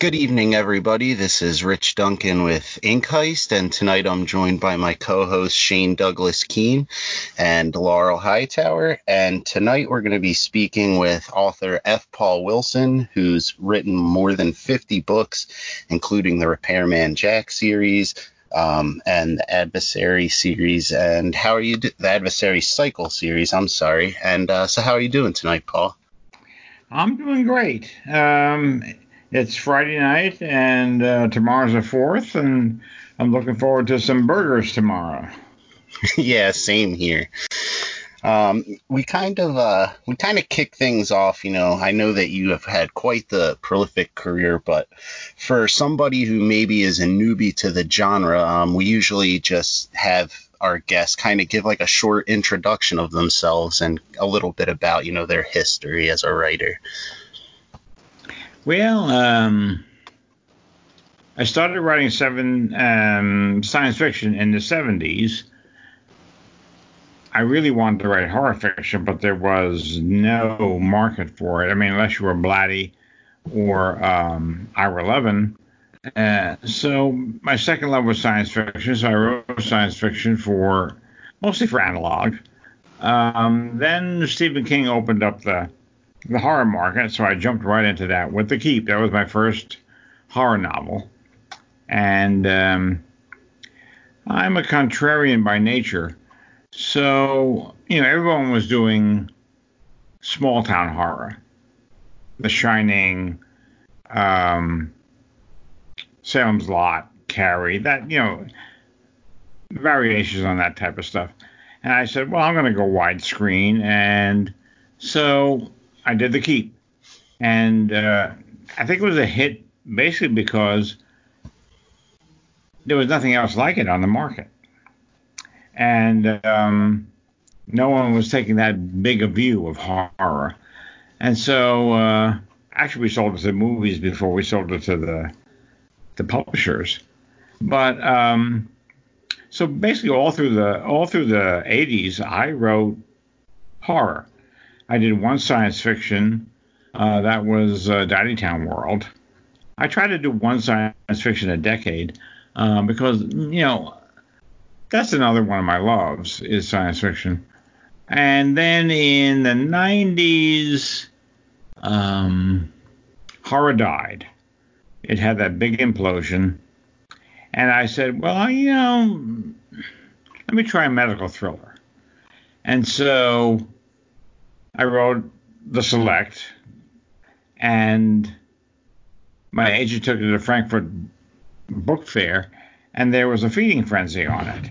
Good evening, everybody. This is Rich Duncan with Ink Heist, and tonight I'm joined by my co-host Shane Douglas Keene and Laurel Hightower. And tonight we're going to be speaking with author F. Paul Wilson, who's written more than 50 books, including the Repairman Jack series, um, and the Adversary series, and how are you? Do- the Adversary Cycle series. I'm sorry. And uh, so, how are you doing tonight, Paul? I'm doing great. Um, it's Friday night, and uh, tomorrow's the fourth, and I'm looking forward to some burgers tomorrow. yeah, same here. Um, we kind of uh, we kind of kick things off. You know, I know that you have had quite the prolific career, but for somebody who maybe is a newbie to the genre, um, we usually just have our guests kind of give like a short introduction of themselves and a little bit about you know their history as a writer. Well, um, I started writing seven um, science fiction in the 70s. I really wanted to write horror fiction, but there was no market for it. I mean, unless you were Blatty or um, Ira Levin. Uh, so my second love was science fiction, so I wrote science fiction for mostly for analog. Um, then Stephen King opened up the the horror market, so I jumped right into that with The Keep. That was my first horror novel. And um, I'm a contrarian by nature. So, you know, everyone was doing small town horror. The Shining, um, Salem's Lot, Carrie, that, you know, variations on that type of stuff. And I said, well, I'm going to go widescreen. And so I did the keep, and uh, I think it was a hit basically because there was nothing else like it on the market, and um, no one was taking that big a view of horror, and so uh, actually we sold it to movies before we sold it to the the publishers, but um, so basically all through the all through the 80s I wrote horror I did one science fiction. Uh, that was uh, Town World. I try to do one science fiction a decade uh, because, you know, that's another one of my loves is science fiction. And then in the 90s, um, horror died. It had that big implosion. And I said, well, you know, let me try a medical thriller. And so I wrote The Select, and my agent took it to the Frankfurt Book Fair, and there was a feeding frenzy on it.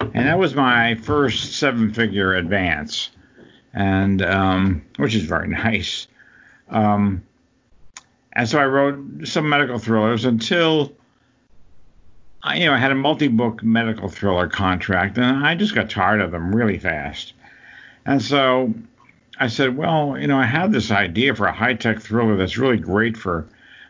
And that was my first seven figure advance, and um, which is very nice. Um, and so I wrote some medical thrillers until I, you know, I had a multi-book medical thriller contract, and I just got tired of them really fast. And so I said, well, you know, I had this idea for a high tech thriller that's really great for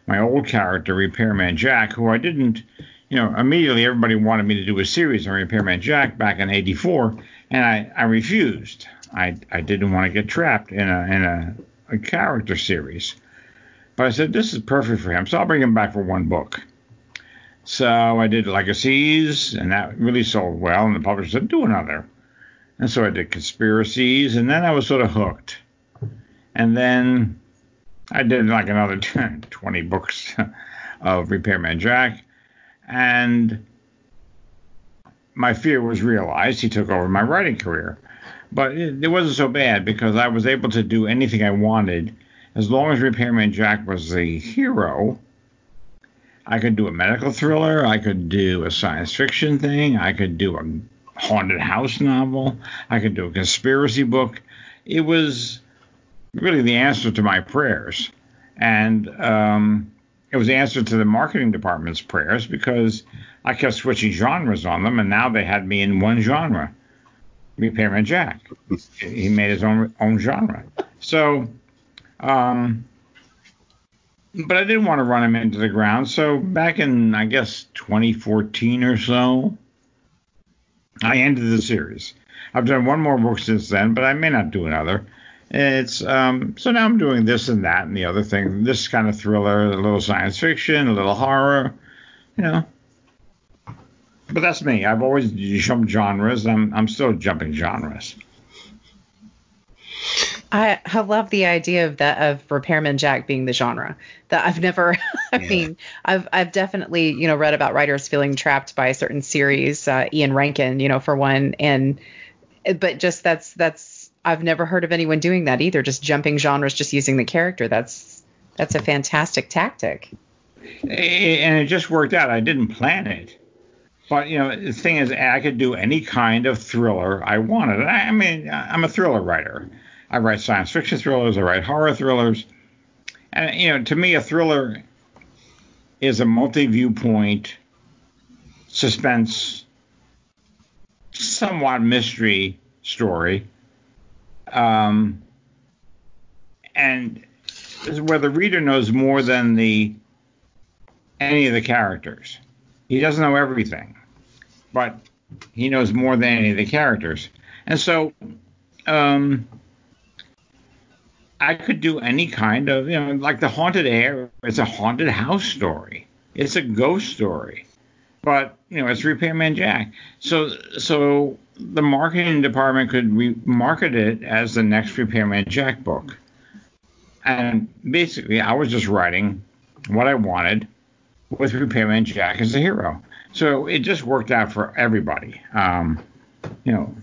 my old character, Repairman Jack, who I didn't, you know, immediately everybody wanted me to do a series on Repairman Jack back in '84, and I, I refused. I, I didn't want to get trapped in a in a, a character series. But I said this is perfect for him, so I'll bring him back for one book. So I did Legacies, and that really sold well, and the publisher said, do another. And so I did conspiracies, and then I was sort of hooked. And then I did like another 10, 20 books of Repairman Jack. And my fear was realized. He took over my writing career. But it, it wasn't so bad because I was able to do anything I wanted. As long as Repairman Jack was the hero, I could do a medical thriller, I could do a science fiction thing, I could do a haunted house novel. I could do a conspiracy book. It was really the answer to my prayers. And um, it was the answer to the marketing department's prayers because I kept switching genres on them, and now they had me in one genre. Repairman Jack. He made his own own genre. So, um, but I didn't want to run him into the ground. So back in I guess 2014 or so, I ended the series. I've done one more book since then, but I may not do another. It's um, so now I'm doing this and that and the other thing. This kind of thriller, a little science fiction, a little horror, you know. But that's me. I've always jumped genres. I'm I'm still jumping genres. I, I love the idea of that of Repairman Jack being the genre. That I've never. I yeah. mean, I've I've definitely you know read about writers feeling trapped by a certain series, uh, Ian Rankin, you know, for one, and but just that's that's I've never heard of anyone doing that either. Just jumping genres, just using the character. That's that's a fantastic tactic. And it just worked out. I didn't plan it. But you know, the thing is, I could do any kind of thriller I wanted. I mean, I'm a thriller writer. I write science fiction thrillers. I write horror thrillers. And you know, to me, a thriller is a multi-viewpoint suspense, somewhat mystery story, um, and where the reader knows more than the any of the characters. He doesn't know everything, but he knows more than any of the characters, and so. Um, I could do any kind of, you know, like the haunted air. It's a haunted house story. It's a ghost story, but you know, it's Repairman Jack. So, so the marketing department could re- market it as the next Repairman Jack book, and basically, I was just writing what I wanted with Repairman Jack as a hero. So it just worked out for everybody. Um, you know,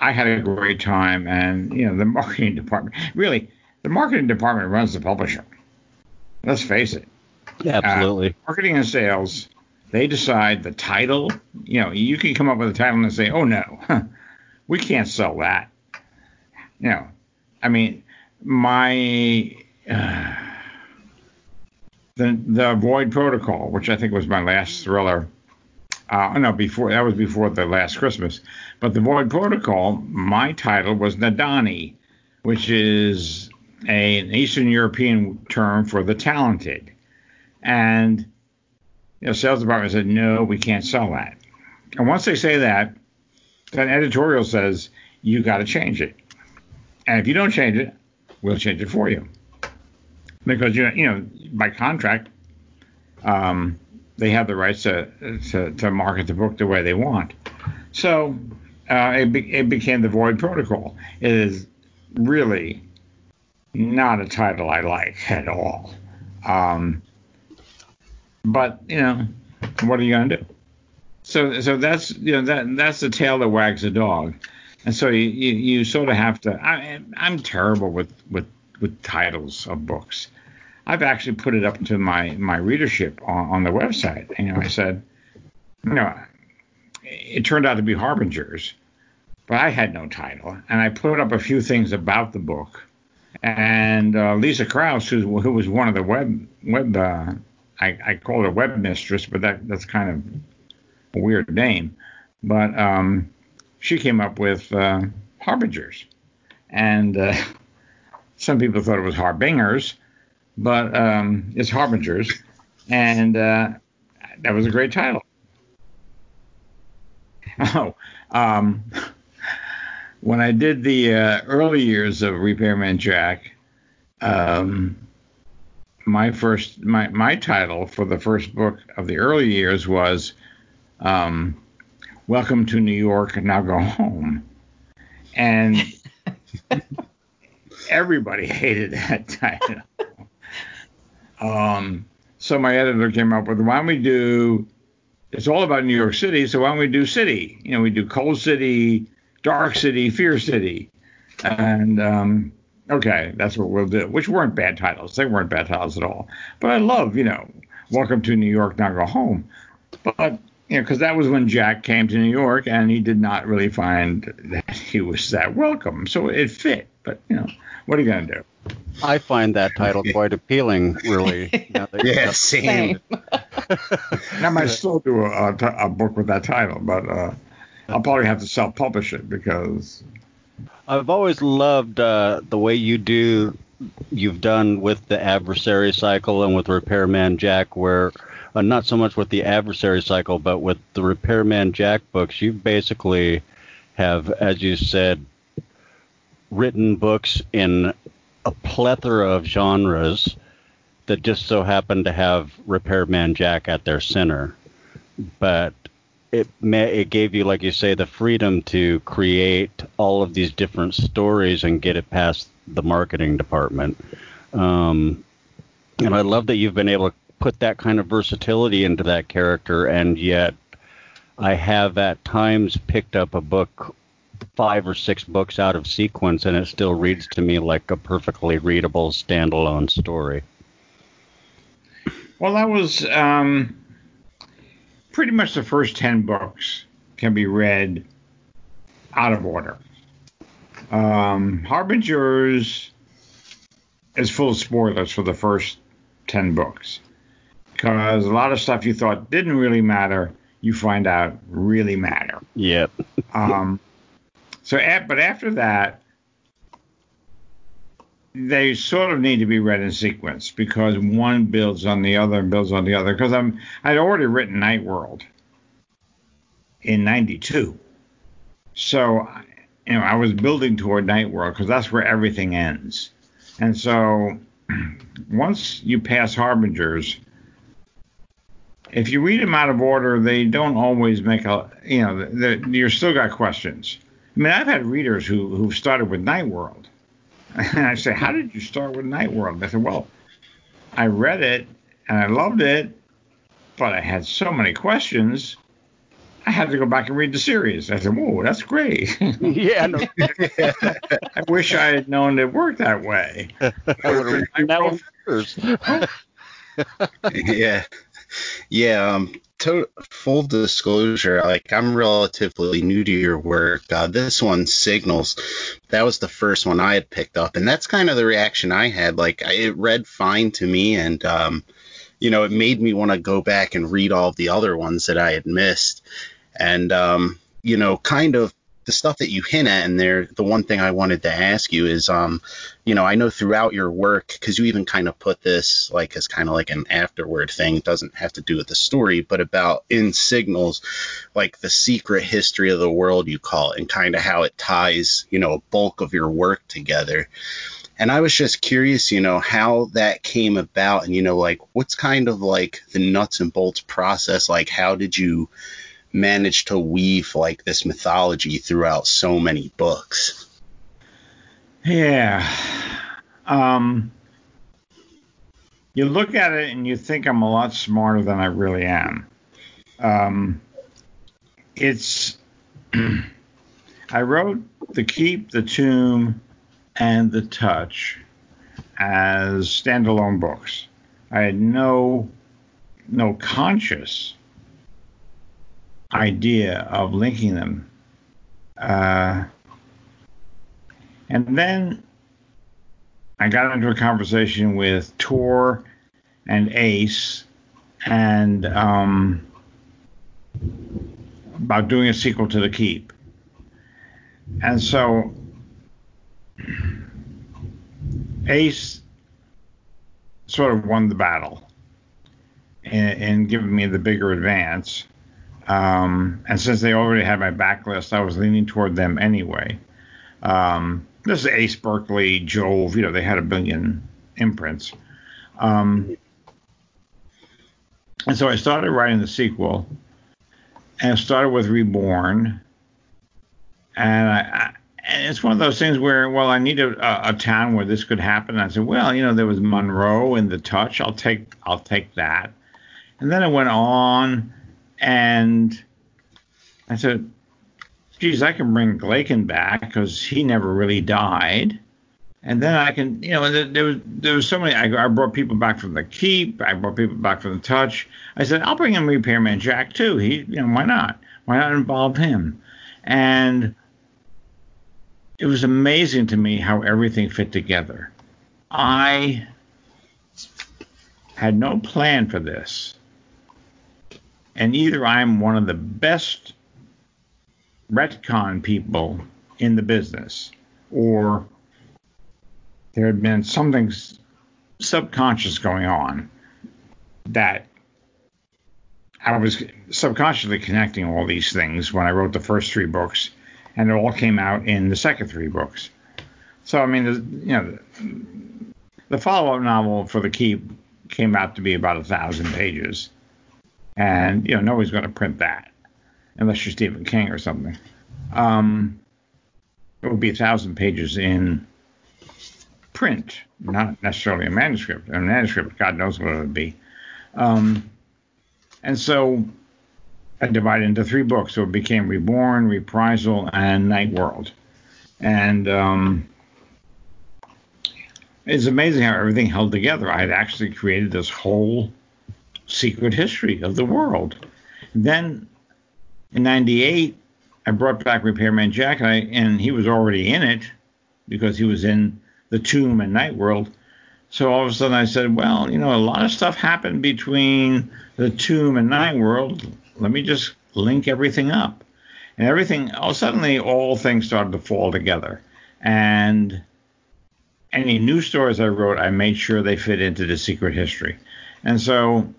I had a great time, and you know, the marketing department really the marketing department runs the publisher. Let's face it. Absolutely. Uh, marketing and sales, they decide the title. You know, you can come up with a title and say, "Oh no, we can't sell that." You know, I mean, my uh, the the Void Protocol, which I think was my last thriller. Uh, no, before that was before the last Christmas. But the Void Protocol, my title was Nadani, which is an Eastern European term for the talented. And the sales department said, no, we can't sell that. And once they say that, then editorial says, you got to change it. And if you don't change it, we'll change it for you. Because, you know, you know by contract, um, they have the rights to, to, to, market the book the way they want. So uh, it, be, it became the Void Protocol. It is really not a title I like at all. Um, but you know, what are you gonna do? So so that's you know that that's the tail that wags the dog, and so you you, you sort of have to. I, I'm terrible with with with titles of books. I've actually put it up to my my readership on, on the website. You know, I said, you know, it turned out to be Harbingers, but I had no title, and I put up a few things about the book and uh, Lisa Krause, who, who was one of the web web uh, I, I call her web mistress, but that that's kind of a weird name. But um, she came up with uh, harbingers, and uh, some people thought it was harbingers, but um, it's harbingers, and uh, that was a great title. Oh, um, when I did the uh, early years of Repairman Jack, um, my first my my title for the first book of the early years was um, "Welcome to New York, Now Go Home," and everybody hated that title. um, so my editor came up with, "Why don't we do?" It's all about New York City, so why don't we do city? You know, we do Cold City, Dark City, Fear City, and um, okay, that's what we'll do. Which weren't bad titles; they weren't bad titles at all. But I love, you know, Welcome to New York, Now Go Home. But you know, because that was when Jack came to New York, and he did not really find that he was that welcome, so it fit. But you know, what are you gonna do? I find that title quite appealing, really. yeah, same. I might still do a, a, a, book with that title, but uh, I'll probably have to self-publish it because I've always loved uh, the way you do you've done with the adversary cycle and with Repairman Jack, where uh, not so much with the adversary cycle, but with the Repairman Jack books, you basically have, as you said, written books in a plethora of genres that just so happen to have Repairman Jack at their center. But it may, it gave you, like you say, the freedom to create all of these different stories and get it past the marketing department. Um, and I love that you've been able to put that kind of versatility into that character, and yet I have at times picked up a book, five or six books out of sequence, and it still reads to me like a perfectly readable standalone story. Well, that was um, pretty much the first 10 books can be read out of order. Um, Harbingers is full of spoilers for the first 10 books because a lot of stuff you thought didn't really matter, you find out really matter. Yep. um, so, but after that, they sort of need to be read in sequence because one builds on the other and builds on the other. Because I'm I'd already written Night World in '92, so you know I was building toward Night World because that's where everything ends. And so once you pass Harbingers, if you read them out of order, they don't always make a you know you're still got questions. I mean, I've had readers who who started with Night World and I say, How did you start with Night World? I said, Well, I read it and I loved it, but I had so many questions. I had to go back and read the series. I said, Whoa, that's great. yeah. No. I wish I had known it worked that way. that first. yeah. Yeah. Um, to, full disclosure, like I'm relatively new to your work. Uh, this one, Signalz, that was the first one I had picked up, and that's kind of the reaction I had. Like I, it read fine to me, and um, you know, it made me want to go back and read all the other ones that I had missed, and um, you know, kind of the stuff that you hint at in there, the one thing I wanted to ask you is, um, you know, I know throughout your work, because you even kind of put this like as kind of like an afterward thing, it doesn't have to do with the story, but about in Signalz, like the secret history of the world, you call it, and kind of how it ties, you know, a bulk of your work together. And I was just curious, you know, how that came about and, you know, like what's kind of like the nuts and bolts process? Like, how did you managed to weave like this mythology throughout so many books. Yeah. Um, you look at it and you think I'm a lot smarter than I really am. Um, it's I wrote the keep, the tomb, and the touch as standalone books. I had no no conscious idea of linking them. Uh, and then I got into a conversation with Tor and Ace and um, about doing a sequel to The Keep. And so Ace sort of won the battle in, in giving me the bigger advance. Um, and since they already had my backlist, I was leaning toward them anyway. Um, this is Ace Berkley, Jove, you know, they had a billion imprints. Um, and so I started writing the sequel, and it started with Reborn. And I, I and it's one of those things where, well, I need a, a, town where this could happen. And I said, well, you know, there was Monroe in the Touch. I'll take, I'll take that. And then it went on and I said, geez, I can bring Glaeken back because he never really died. And then I can, you know, there, was there was so many. I, I, brought people back from the keep. I brought people back from the touch. I said I'll bring in Repairman Jack too. He, you know, why not? Why not involve him? And it was amazing to me how everything fit together. I had no plan for this and either I'm one of the best retcon people in the business, or there had been something subconscious going on that I was subconsciously connecting all these things when I wrote the first three books, and it all came out in the second three books. So I mean, you know, the follow-up novel for the Keep came out to be about a thousand pages, and you know nobody's going to print that unless you're Stephen King or something. Um, it would be a thousand pages in print, not necessarily a manuscript. A manuscript, God knows what it would be. Um, and so I divided into three books. So it became Reborn, Reprisal, and Night World. And um, it's amazing how everything held together. I had actually created this whole secret history of the world. then in 98, I brought back Repairman Jack, and, I, and he was already in it because he was in the Tomb and Night World. So all of a sudden I said, well, you know, a lot of stuff happened between the Tomb and Night World. Let me just link everything up. And everything, oh, suddenly all things started to fall together. And any new stories I wrote, I made sure they fit into the secret history. And so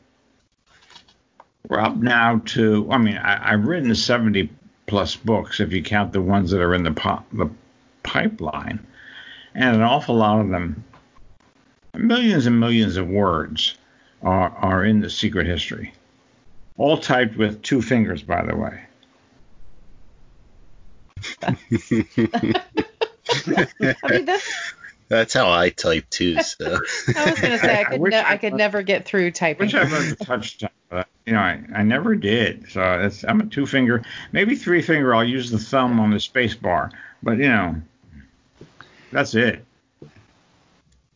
we're up now to, I mean, I, have written 70 plus books if you count the ones that are in the, po- the pipeline. And an awful lot of them, millions and millions of words, are, are in the secret history. All typed with two fingers, by the way. I mean, that's that's how I type too. So I was gonna say I could I, ne- I, I could never get through typing. Wish I learned to touch type, but you know I, I never did. So it's, I'm a two finger, maybe three finger. I'll use the thumb on the space bar, but you know that's it.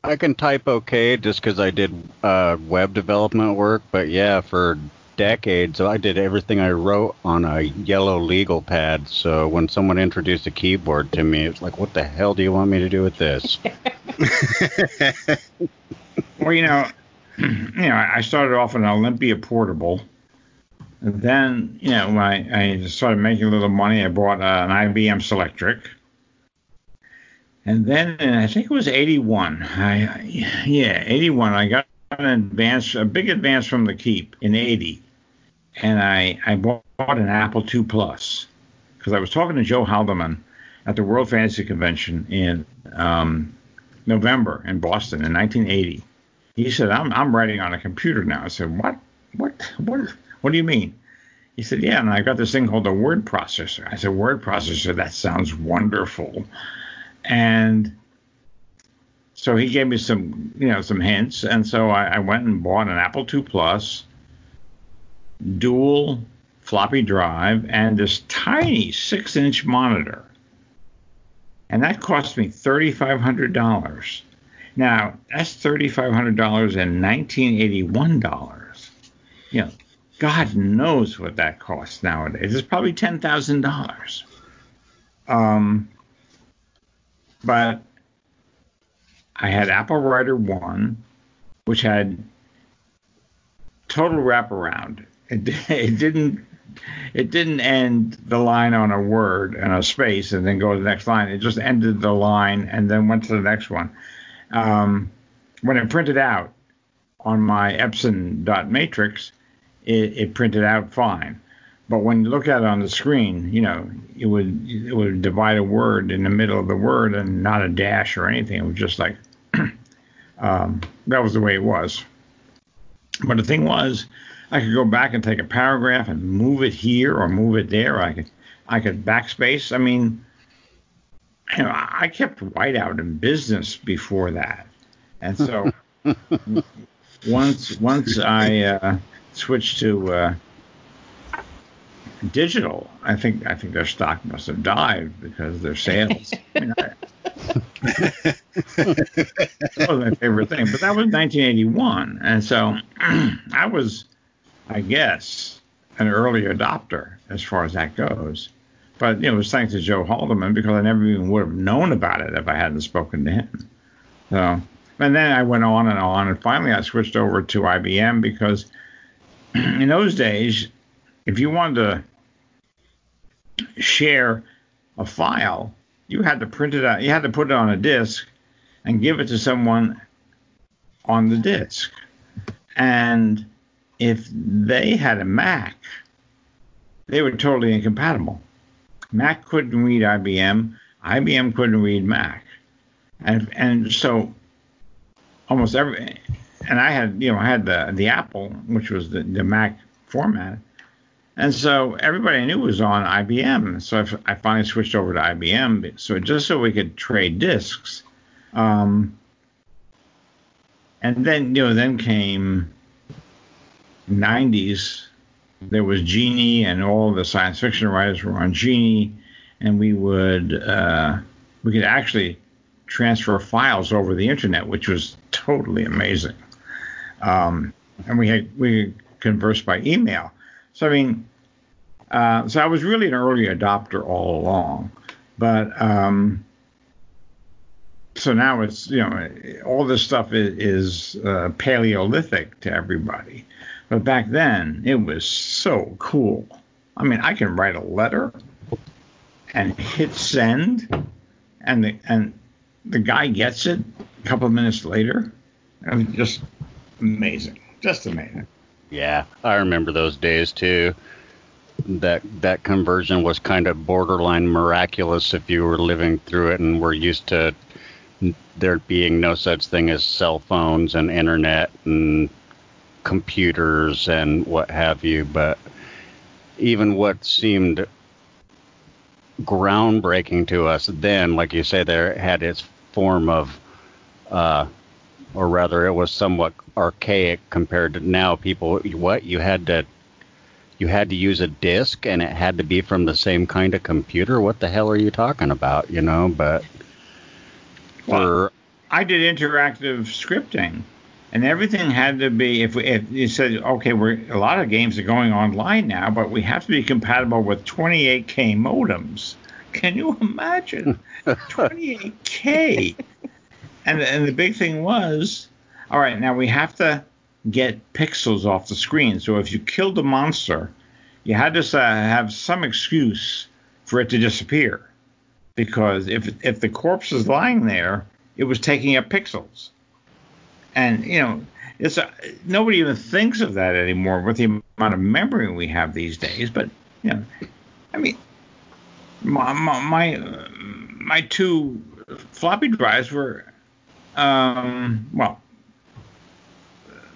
I can type okay just because I did uh, web development work, but yeah, for decades so I did everything I wrote on a yellow legal pad. So when someone introduced a keyboard to me, it's like, what the hell do you want me to do with this? well, you know, you know, I started off an Olympia portable. And then, you know, when I, I started making a little money, I bought uh, an IBM Selectric and then I think it was 81. I, yeah, 81. I got an advance, a big advance from the Keep in 80, and I I bought an Apple II Plus because I was talking to Joe Haldeman at the World Fantasy Convention in um, November in Boston in 1980. He said, "I'm I'm writing on a computer now." I said, "What? What? What? What do you mean?" He said, "Yeah, and I got this thing called a word processor." I said, "Word processor? That sounds wonderful." And so he gave me some, you know, some hints, and so I, I went and bought an Apple II Plus, dual floppy drive, and this tiny six-inch monitor, and that cost me thirty-five hundred dollars. Now that's thirty-five hundred dollars in nineteen eighty-one dollars. You know, God knows what that costs nowadays. It's probably ten thousand dollars. Um, but I had Apple Writer 1, which had total wraparound. It, it didn't it didn't end the line on a word and a space and then go to the next line. It just ended the line and then went to the next one. Um, when it printed out on my Epson dot matrix, it, it printed out fine. But when you look at it on the screen, you know, it would it would divide a word in the middle of the word and not a dash or anything. It was just like um, that was the way it was. But the thing was, I could go back and take a paragraph and move it here or move it there. I could I could backspace. I mean, you know, I kept whiteout in business before that, and so once once I uh, switched to uh, digital, I think I think their stock must have died because their sales. I mean, I, that was my favorite thing, but that was 1981, and so I was, I guess, an early adopter as far as that goes. But you know, it was thanks to Joe Haldeman because I never even would have known about it if I hadn't spoken to him. So, and then I went on and on, and finally I switched over to IBM because in those days, if you wanted to share a file, you had to print it out. You had to put it on a disk and give it to someone on the disk. And if they had a Mac, they were totally incompatible. Mac couldn't read IBM. IBM couldn't read Mac. and and so almost every and I had you know I had the the Apple, which was the, the Mac format, and so everybody I knew was on IBM. So I, I finally switched over to IBM, so just so we could trade disks. Um, and then you know then came 90s. There was Genie, and all the science fiction writers were on Genie, and we would uh, we could actually transfer files over the internet, which was totally amazing. Um, and we had we conversed by email. So I mean, uh, so I was really an early adopter all along, but um, so now it's you know all this stuff is, is uh, Paleolithic to everybody, but back then it was so cool. I mean, I can write a letter and hit send, and the and the guy gets it a couple of minutes later. I mean, just amazing, just amazing. Yeah, I remember those days too. That that conversion was kind of borderline miraculous if you were living through it and were used to there being no such thing as cell phones and internet and computers and what have you. But even what seemed groundbreaking to us then, like you say, there had its form of, uh, or rather, it was somewhat archaic compared to now. People, what you had to, you had to use a disk, and it had to be from the same kind of computer. What the hell are you talking about? You know, but for well, I did interactive scripting and everything had to be if, we, if you said okay we're a lot of games are going online now but we have to be compatible with 28k modems. Can you imagine? 28k and and the big thing was all right now we have to get pixels off the screen. So if you killed a monster you had to uh, have some excuse for it to disappear. Because if if the corpse is lying there it was taking up pixels and you know, it's a, nobody even thinks of that anymore with the amount of memory we have these days. But you know, I mean, my my my, two floppy drives were, um, well,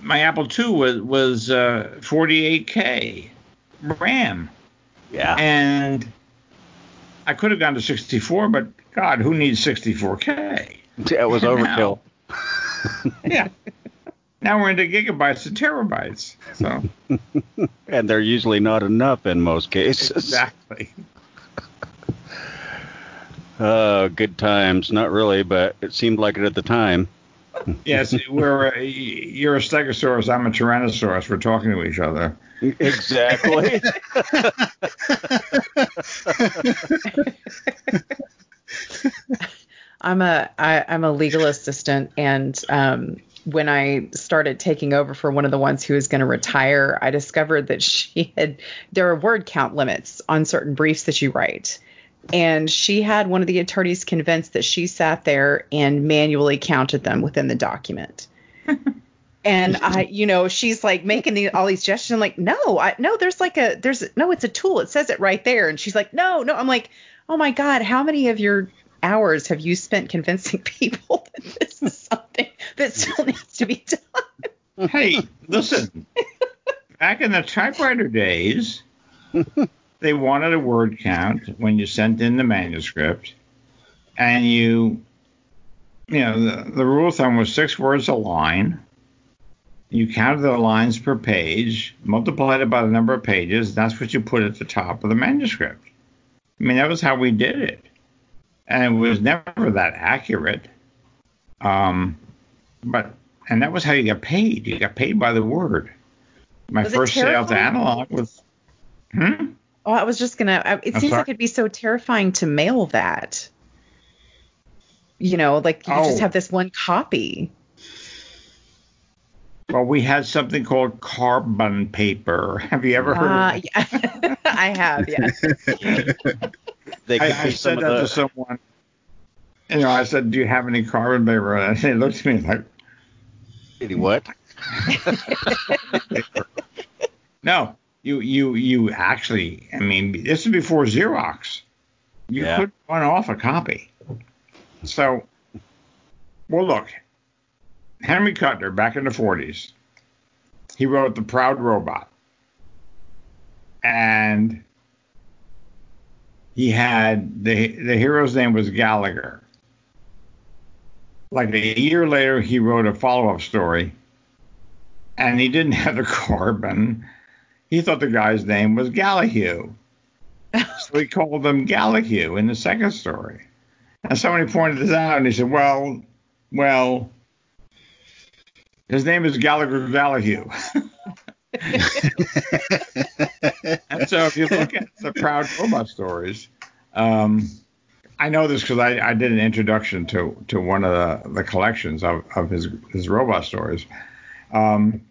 my Apple II was was uh, 48k RAM. Yeah. And I could have gone to 64, but God, who needs 64k? It was overkill. yeah. Now we're into gigabytes and terabytes. So. and they're usually not enough in most cases. Exactly. Uh, good times. Not really, but it seemed like it at the time. yes, we're uh, you're a Stegosaurus, I'm a Tyrannosaurus. We're talking to each other. Exactly. I'm a I, I'm a legal assistant, and um, when I started taking over for one of the ones who was going to retire, I discovered that she had there are word count limits on certain briefs that you write. And she had one of the attorneys convinced that she sat there and manually counted them within the document. and I, you know, she's like making the, all these gestures. I'm like, no, I, no, there's like a, there's, no, it's a tool. It says it right there. And she's like, no, no. I'm like, oh my God, how many of your hours have you spent convincing people that this is something that still needs to be done? Hey, listen. back in the typewriter days, they wanted a word count when you sent in the manuscript, and you, you know, the, the rule of thumb was six words a line. You counted the lines per page, multiplied it by the number of pages. That's what you put at the top of the manuscript. I mean, that was how we did it and it was never that accurate. Um, but and that was how you got paid. You got paid by the word. My was first sale to analog was. Hmm? Oh, I was just gonna. It I'm seems sorry? like it'd be so terrifying to mail that. You know, like you oh. just have this one copy. Well, we had something called carbon paper. Have you ever heard uh, of it? Yeah. I have, yeah. they I, I said that the... to someone. You know, I said, "Do you have any carbon paper?" And they looked at me like, "Any what?" no, you you you actually. I mean, this is before Xerox. You yeah. could run off a copy. So, Well, look, Henry Kuttner back in the 40s, he wrote The Proud Robot. And he had the the hero's name was Gallegher. Like a year later, he wrote a follow up story, and he didn't have the carbon. He thought the guy's name was Gallahue, so he called him Gallahue in the second story. And somebody pointed this out, and he said, "Well, well, his name is Gallegher Gallahue." and so if you look at the Proud Robot stories, um, I know this because I, I, did an introduction to, to one of the, the collections of, of his, his robot stories. Um,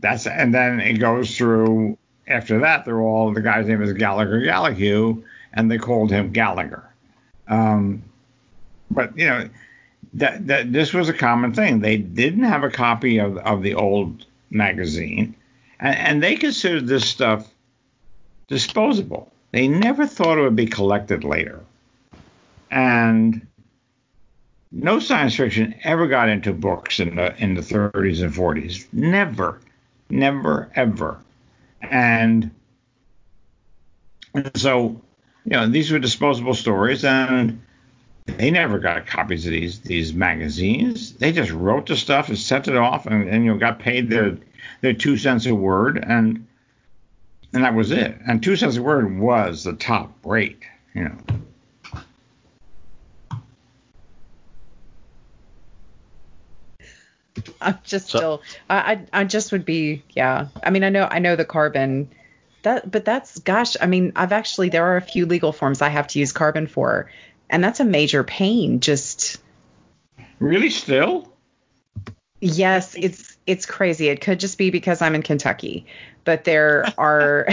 that's and then it goes through after that they're all the guy's name is Gallegher Gallahue and they called him Gallegher. Um, but you know that that this was a common thing. They didn't have a copy of, of the old magazine and, and they considered this stuff disposable. They never thought it would be collected later. And no science fiction ever got into books in the in the 30s and 40s. Never, never, ever. And, so, you know, these were disposable stories, and they never got copies of these these magazines. They just wrote the stuff and sent it off, and, and you know, got paid their their two cents a word, and and that was it. And two cents a word was the top rate, you know. I'm just so, still, I, I just would be, yeah. I mean, I know, I know the carbon, that, but that's, gosh, I mean, I've actually, there are a few legal forms I have to use carbon for, and that's a major pain. Just really, still. Yes, it's it's crazy. It could just be because I'm in Kentucky, but there are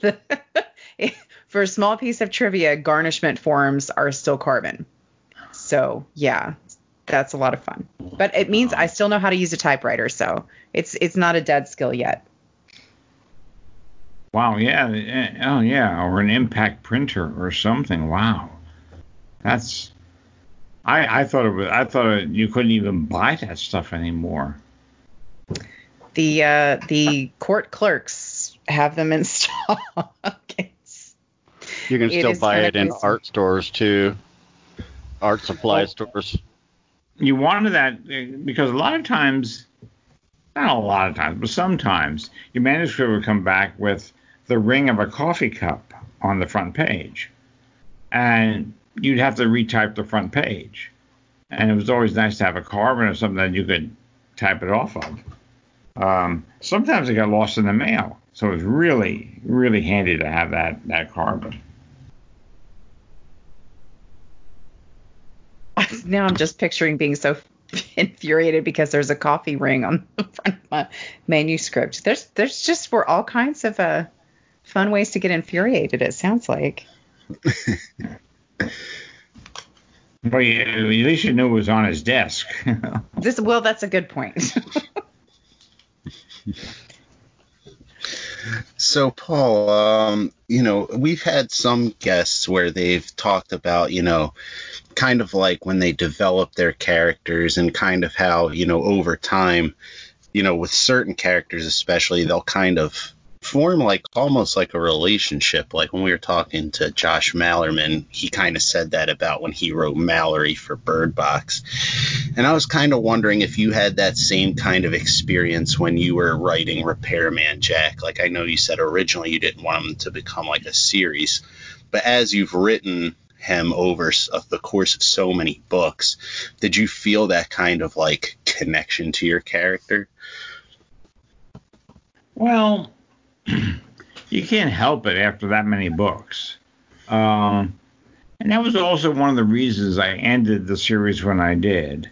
for a small piece of trivia, garnishment forms are still carbon. So yeah, that's a lot of fun. But it means I still know how to use a typewriter, so it's it's not a dead skill yet. Wow, yeah, oh yeah, or an impact printer or something. Wow, that's I, I thought it was. I thought you couldn't even buy that stuff anymore. The uh, the court clerks have them in stock. you can still buy it in art stores too, art supply stores. You wanted that because a lot of times, not a lot of times, but sometimes your manuscript would come back with the ring of a coffee cup on the front page, and you'd have to retype the front page. And it was always nice to have a carbon or something that you could type it off of. Um, sometimes it got lost in the mail, so it was really, really handy to have that that carbon. Now I'm just picturing being so infuriated because there's a coffee ring on the front of my manuscript. There's there's just for all kinds of uh, fun ways to get infuriated. It sounds like. Well, at least you knew it was on his desk. this well, that's a good point. So, Paul, um, you know, we've had some guests where they've talked about, you know, kind of like when they develop their characters and kind of how, you know, over time, you know, with certain characters especially, they'll kind of form like almost like a relationship. Like when we were talking to Josh Malerman, he kind of said that about when he wrote Mallory for Bird Box. And I was kind of wondering if you had that same kind of experience when you were writing Repairman Jack. Like I know you said originally you didn't want him to become like a series, but as you've written him over the course of so many books, did you feel that kind of like connection to your character? Well, you can't help it after that many books. Um, and that was also one of the reasons I ended the series when I did,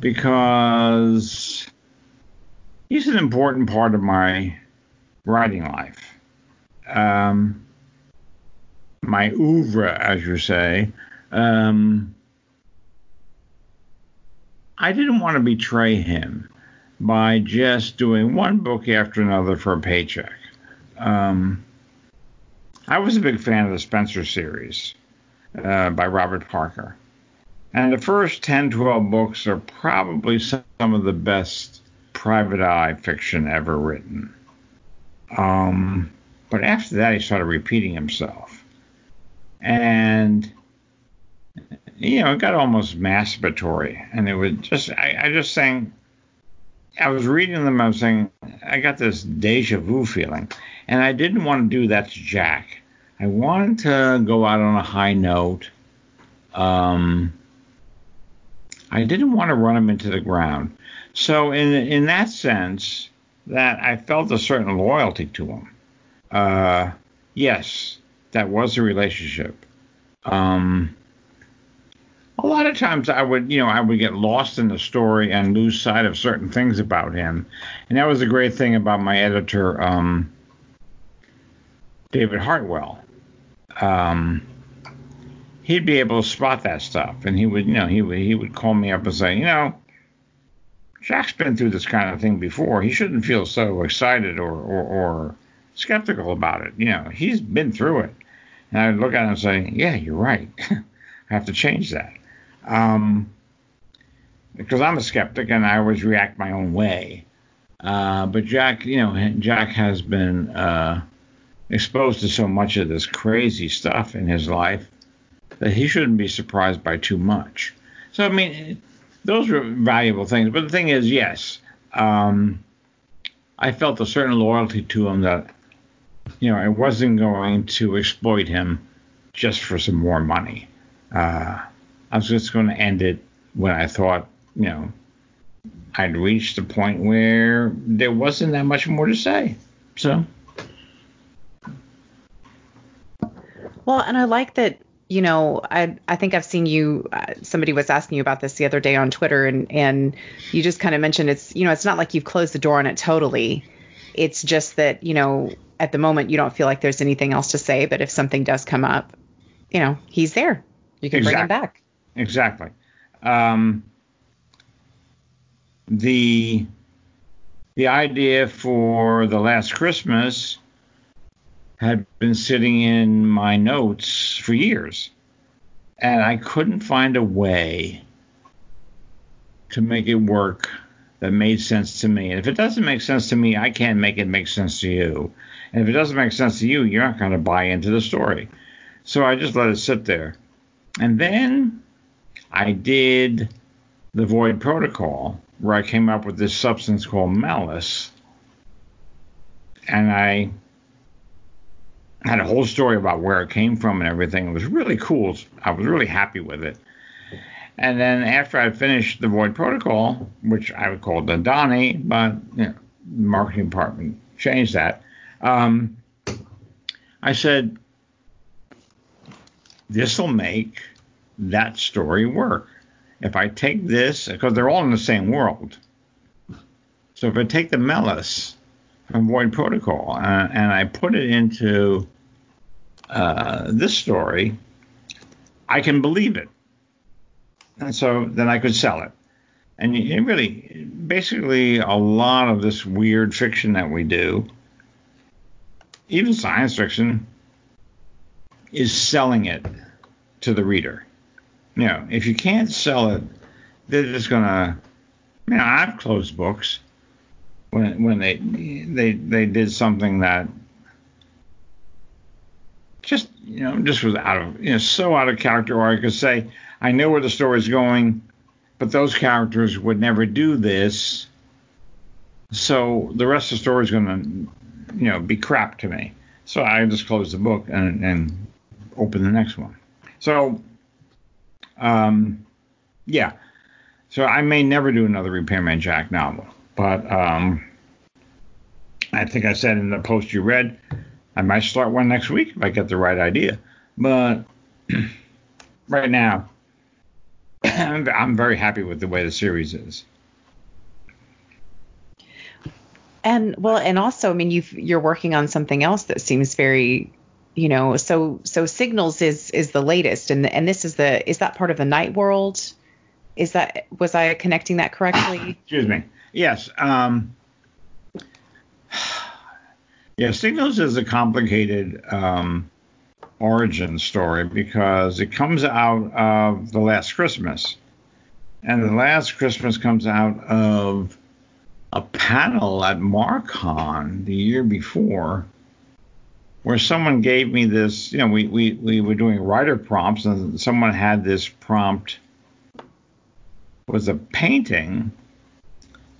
because he's an important part of my writing life. Um, my oeuvre, as you say. Um, I didn't want to betray him by just doing one book after another for a paycheck. Um, I was a big fan of the Spenser series uh, by Robert Parker. And the first 10, 12 books are probably some of the best private eye fiction ever written. Um, but after that, he started repeating himself. And, you know, it got almost masturbatory. And it was just, I, I just saying, I was reading them, I was saying, I got this deja vu feeling. And I didn't want to do that to Jack. I wanted to go out on a high note. Um, I didn't want to run him into the ground. So in in that sense, that I felt a certain loyalty to him. Uh, yes, that was a relationship. Um, a lot of times I would, you know, I would get lost in the story and lose sight of certain things about him, and that was a great thing about my editor, um, David Hartwell. Um, he'd be able to spot that stuff, and he would, you know, he would he would call me up and say, you know, Jack's been through this kind of thing before. He shouldn't feel so excited or or, or skeptical about it. You know, he's been through it. And I'd look at him and say, yeah, you're right. I have to change that. Um, because I'm a skeptic and I always react my own way. Uh, but Jack, you know, Jack has been uh, exposed to so much of this crazy stuff in his life that he shouldn't be surprised by too much. So, I mean, those were valuable things. But the thing is, yes, um, I felt a certain loyalty to him that, you know, I wasn't going to exploit him just for some more money. Uh, I was just going to end it when I thought, you know, I'd reached a point where there wasn't that much more to say. So. Well, and I like that you know, I I think I've seen you. Uh, somebody was asking you about this the other day on Twitter, and and you just kind of mentioned it's you know it's not like you've closed the door on it totally. It's just that you know at the moment you don't feel like there's anything else to say, but if something does come up, you know he's there. You can exactly. bring him back. Exactly. Um, the the idea for the last Christmas had been sitting in my notes for years. And I couldn't find a way to make it work that made sense to me. And if it doesn't make sense to me, I can't make it make sense to you. And if it doesn't make sense to you, you're not going to buy into the story. So I just let it sit there. And then I did the Void Protocol, where I came up with this substance called malice. And I had a whole story about where it came from and everything. It was really cool. I was really happy with it. And then after I finished the Void Protocol, which I would call the Donnie, but you know, the marketing department changed that. Um, I said, this will make that story work. If I take this, because they're all in the same world. So if I take the Melis from Void Protocol, uh, and I put it into uh, this story, I can believe it. And so then I could sell it. And it really, basically, a lot of this weird fiction that we do, even science fiction, is selling it to the reader. You know, if you can't sell it, they're just gonna. You know, I've closed books when when they they they did something that just you know just was out of you know so out of character or I could say I know where the story's going, but those characters would never do this. So the rest of the story is going to you know be crap to me. So I just close the book and, and open the next one. So um yeah. So I may never do another Repairman Jack novel, but um I think I said in the post you read, I might start one next week if I get the right idea. But right now, I'm very happy with the way the series is. And well, and also, I mean, you you're working on something else that seems very, you know, so so Signalz is is the latest, and and this is the is that part of the Nightworld? Is that was I connecting that correctly? Excuse me. Yes. Um, yeah, Signalz is a complicated um, origin story because it comes out of The Last Christmas. And The Last Christmas comes out of a panel at Marcon the year before where someone gave me this, you know, we, we, we were doing writer prompts and someone had this prompt was a painting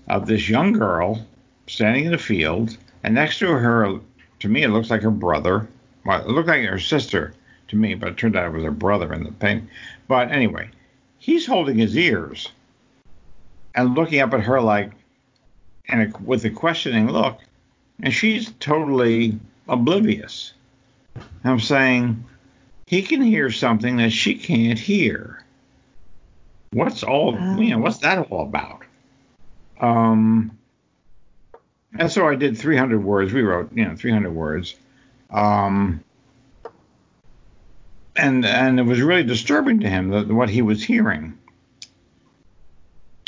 of this young girl standing in a field and next to her to me it looks like her brother well, it looked like her sister to me, but it turned out it was her brother in the painting. But anyway, he's holding his ears and looking up at her like, and with a questioning look, and she's totally oblivious. I'm saying he can hear something that she can't hear. What's all you know? What's that all about? Um, and so I did 300 words. We wrote, you know, 300 words. Um, and and it was really disturbing to him that, what he was hearing.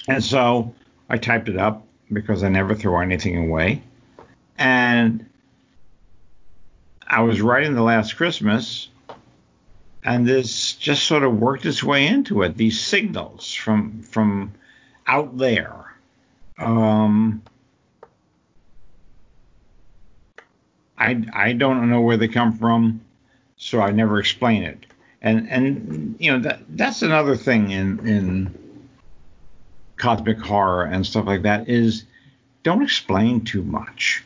And so I typed it up because I never throw anything away. And I was writing the last Christmas, and this just sort of worked its way into it. These signals from from out there. Um, I I don't know where they come from, so I never explain it. And and you know that that's another thing in in cosmic horror and stuff like that is don't explain too much.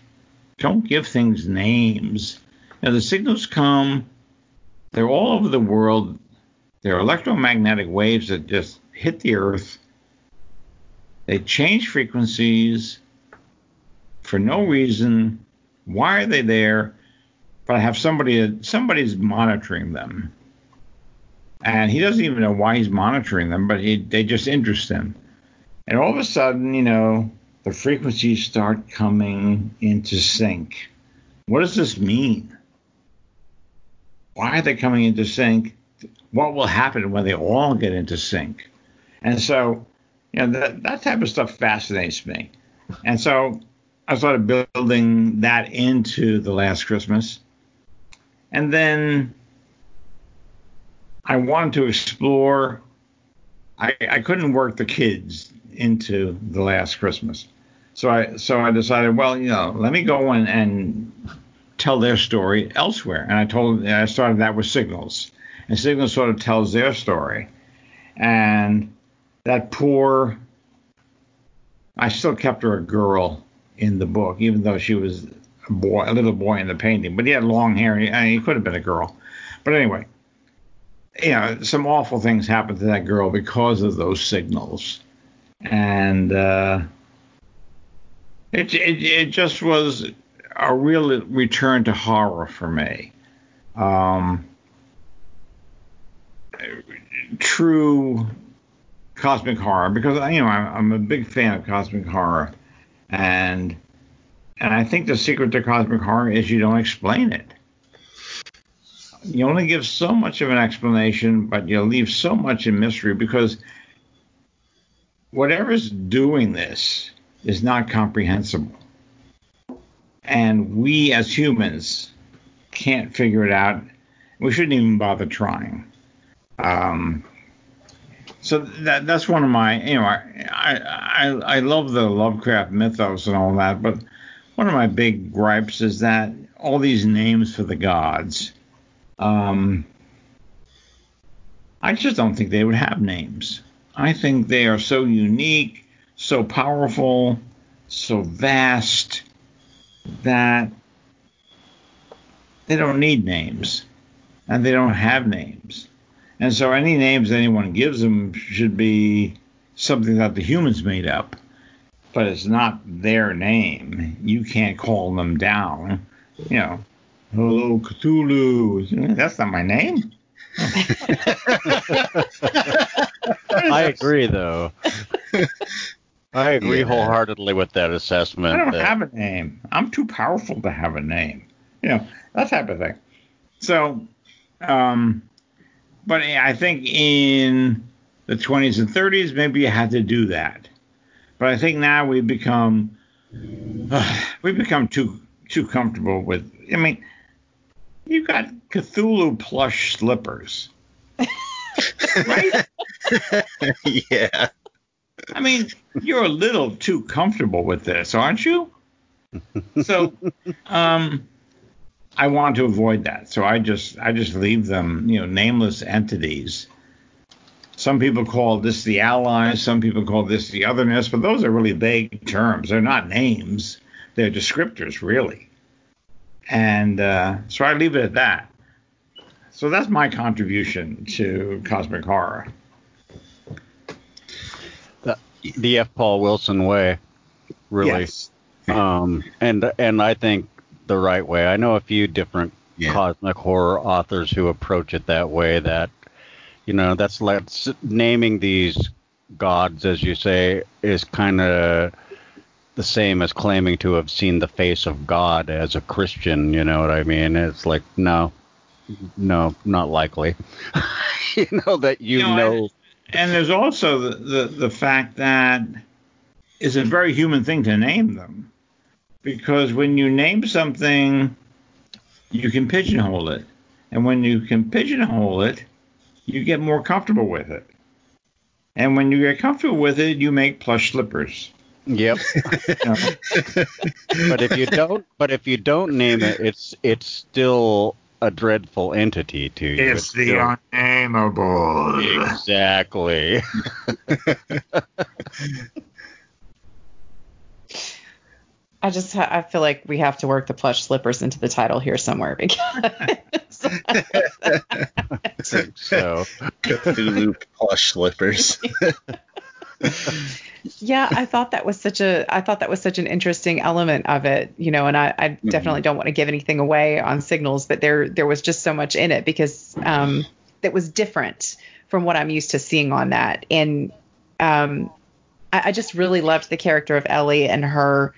Don't give things names. Now the signals come, they're all over the world. They're electromagnetic waves that just hit the earth. They change frequencies for no reason why are they there? But I have somebody somebody's monitoring them, and he doesn't even know why he's monitoring them, but he, they just interest him. And all of a sudden, you know, the frequencies start coming into sync. What does this mean? Why are they coming into sync? What will happen when they all get into sync? And so, you know, that, that type of stuff fascinates me. And so I started building that into the last Christmas. And then I wanted to explore. I, I couldn't work the kids into the last Christmas. So I so I decided, well, you know, let me go and, and tell their story elsewhere. And I told I started that with Signalz. And Signalz sort of tells their story. And that poor I still kept her a girl in the book, even though she was a boy, a little boy in the painting. But he had long hair. He, I mean, he could have been a girl. But anyway, you know, some awful things happened to that girl because of those signals, and uh, it, it it just was a real return to horror for me. Um, true cosmic horror because you know I'm, I'm a big fan of cosmic horror and and I think the secret to cosmic horror is you don't explain it. You only give so much of an explanation, but you leave so much in mystery because whatever's doing this is not comprehensible. And we as humans can't figure it out. We shouldn't even bother trying. Um, so that that's one of my you know I, I I love the Lovecraft mythos and all that, but one of my big gripes is that all these names for the gods, um, I just don't think they would have names. I think they are so unique, so powerful, so vast that they don't need names, and they don't have names. And so any names anyone gives them should be something that the humans made up, but it's not their name. You can't call them down. You know, hello Cthulhu. That's not my name. I agree, though. I agree yeah. wholeheartedly with that assessment. I don't that... have a name. I'm too powerful to have a name. You know, that type of thing. So, um, but I think in the 20s and 30s, maybe you had to do that. But I think now we've become uh, we've become too too comfortable with. I mean, you've got Cthulhu plush slippers. right? yeah. I mean, you're a little too comfortable with this, aren't you? So, um, I want to avoid that. So I just I just leave them, you know, nameless entities. Some people call this the allies, some people call this the otherness, but those are really vague terms. They're not names. They're descriptors, really. And uh, so I leave it at that. So that's my contribution to cosmic horror. The, the F. Paul Wilson way, really. Yes. Um, and and I think the right way. I know a few different Yeah. cosmic horror authors who approach it that way. That you know, that's let's naming these gods, as you say, is kind of the same as claiming to have seen the face of God as a Christian. You know what I mean? It's like no, no, not likely. you know that you, You know, know. And there's also the, the, the fact that it's a very human thing to name them. Because when you name something, you can pigeonhole it. And when you can pigeonhole it, you get more comfortable with it. And when you get comfortable with it, you make plush slippers. Yep. You but if you don't, but if you don't name it, it's it's still a dreadful entity to you. it's the still- unnameable. exactly. I just ha- I feel like we have to work the plush slippers into the title here somewhere because so Cthulhu plush slippers. yeah, I thought that was such a I thought that was such an interesting element of it, you know, and I, I definitely don't want to give anything away on Signalz, but there there was just so much in it because um that was different from what I'm used to seeing on that. And um I, I just really loved the character of Ellie and her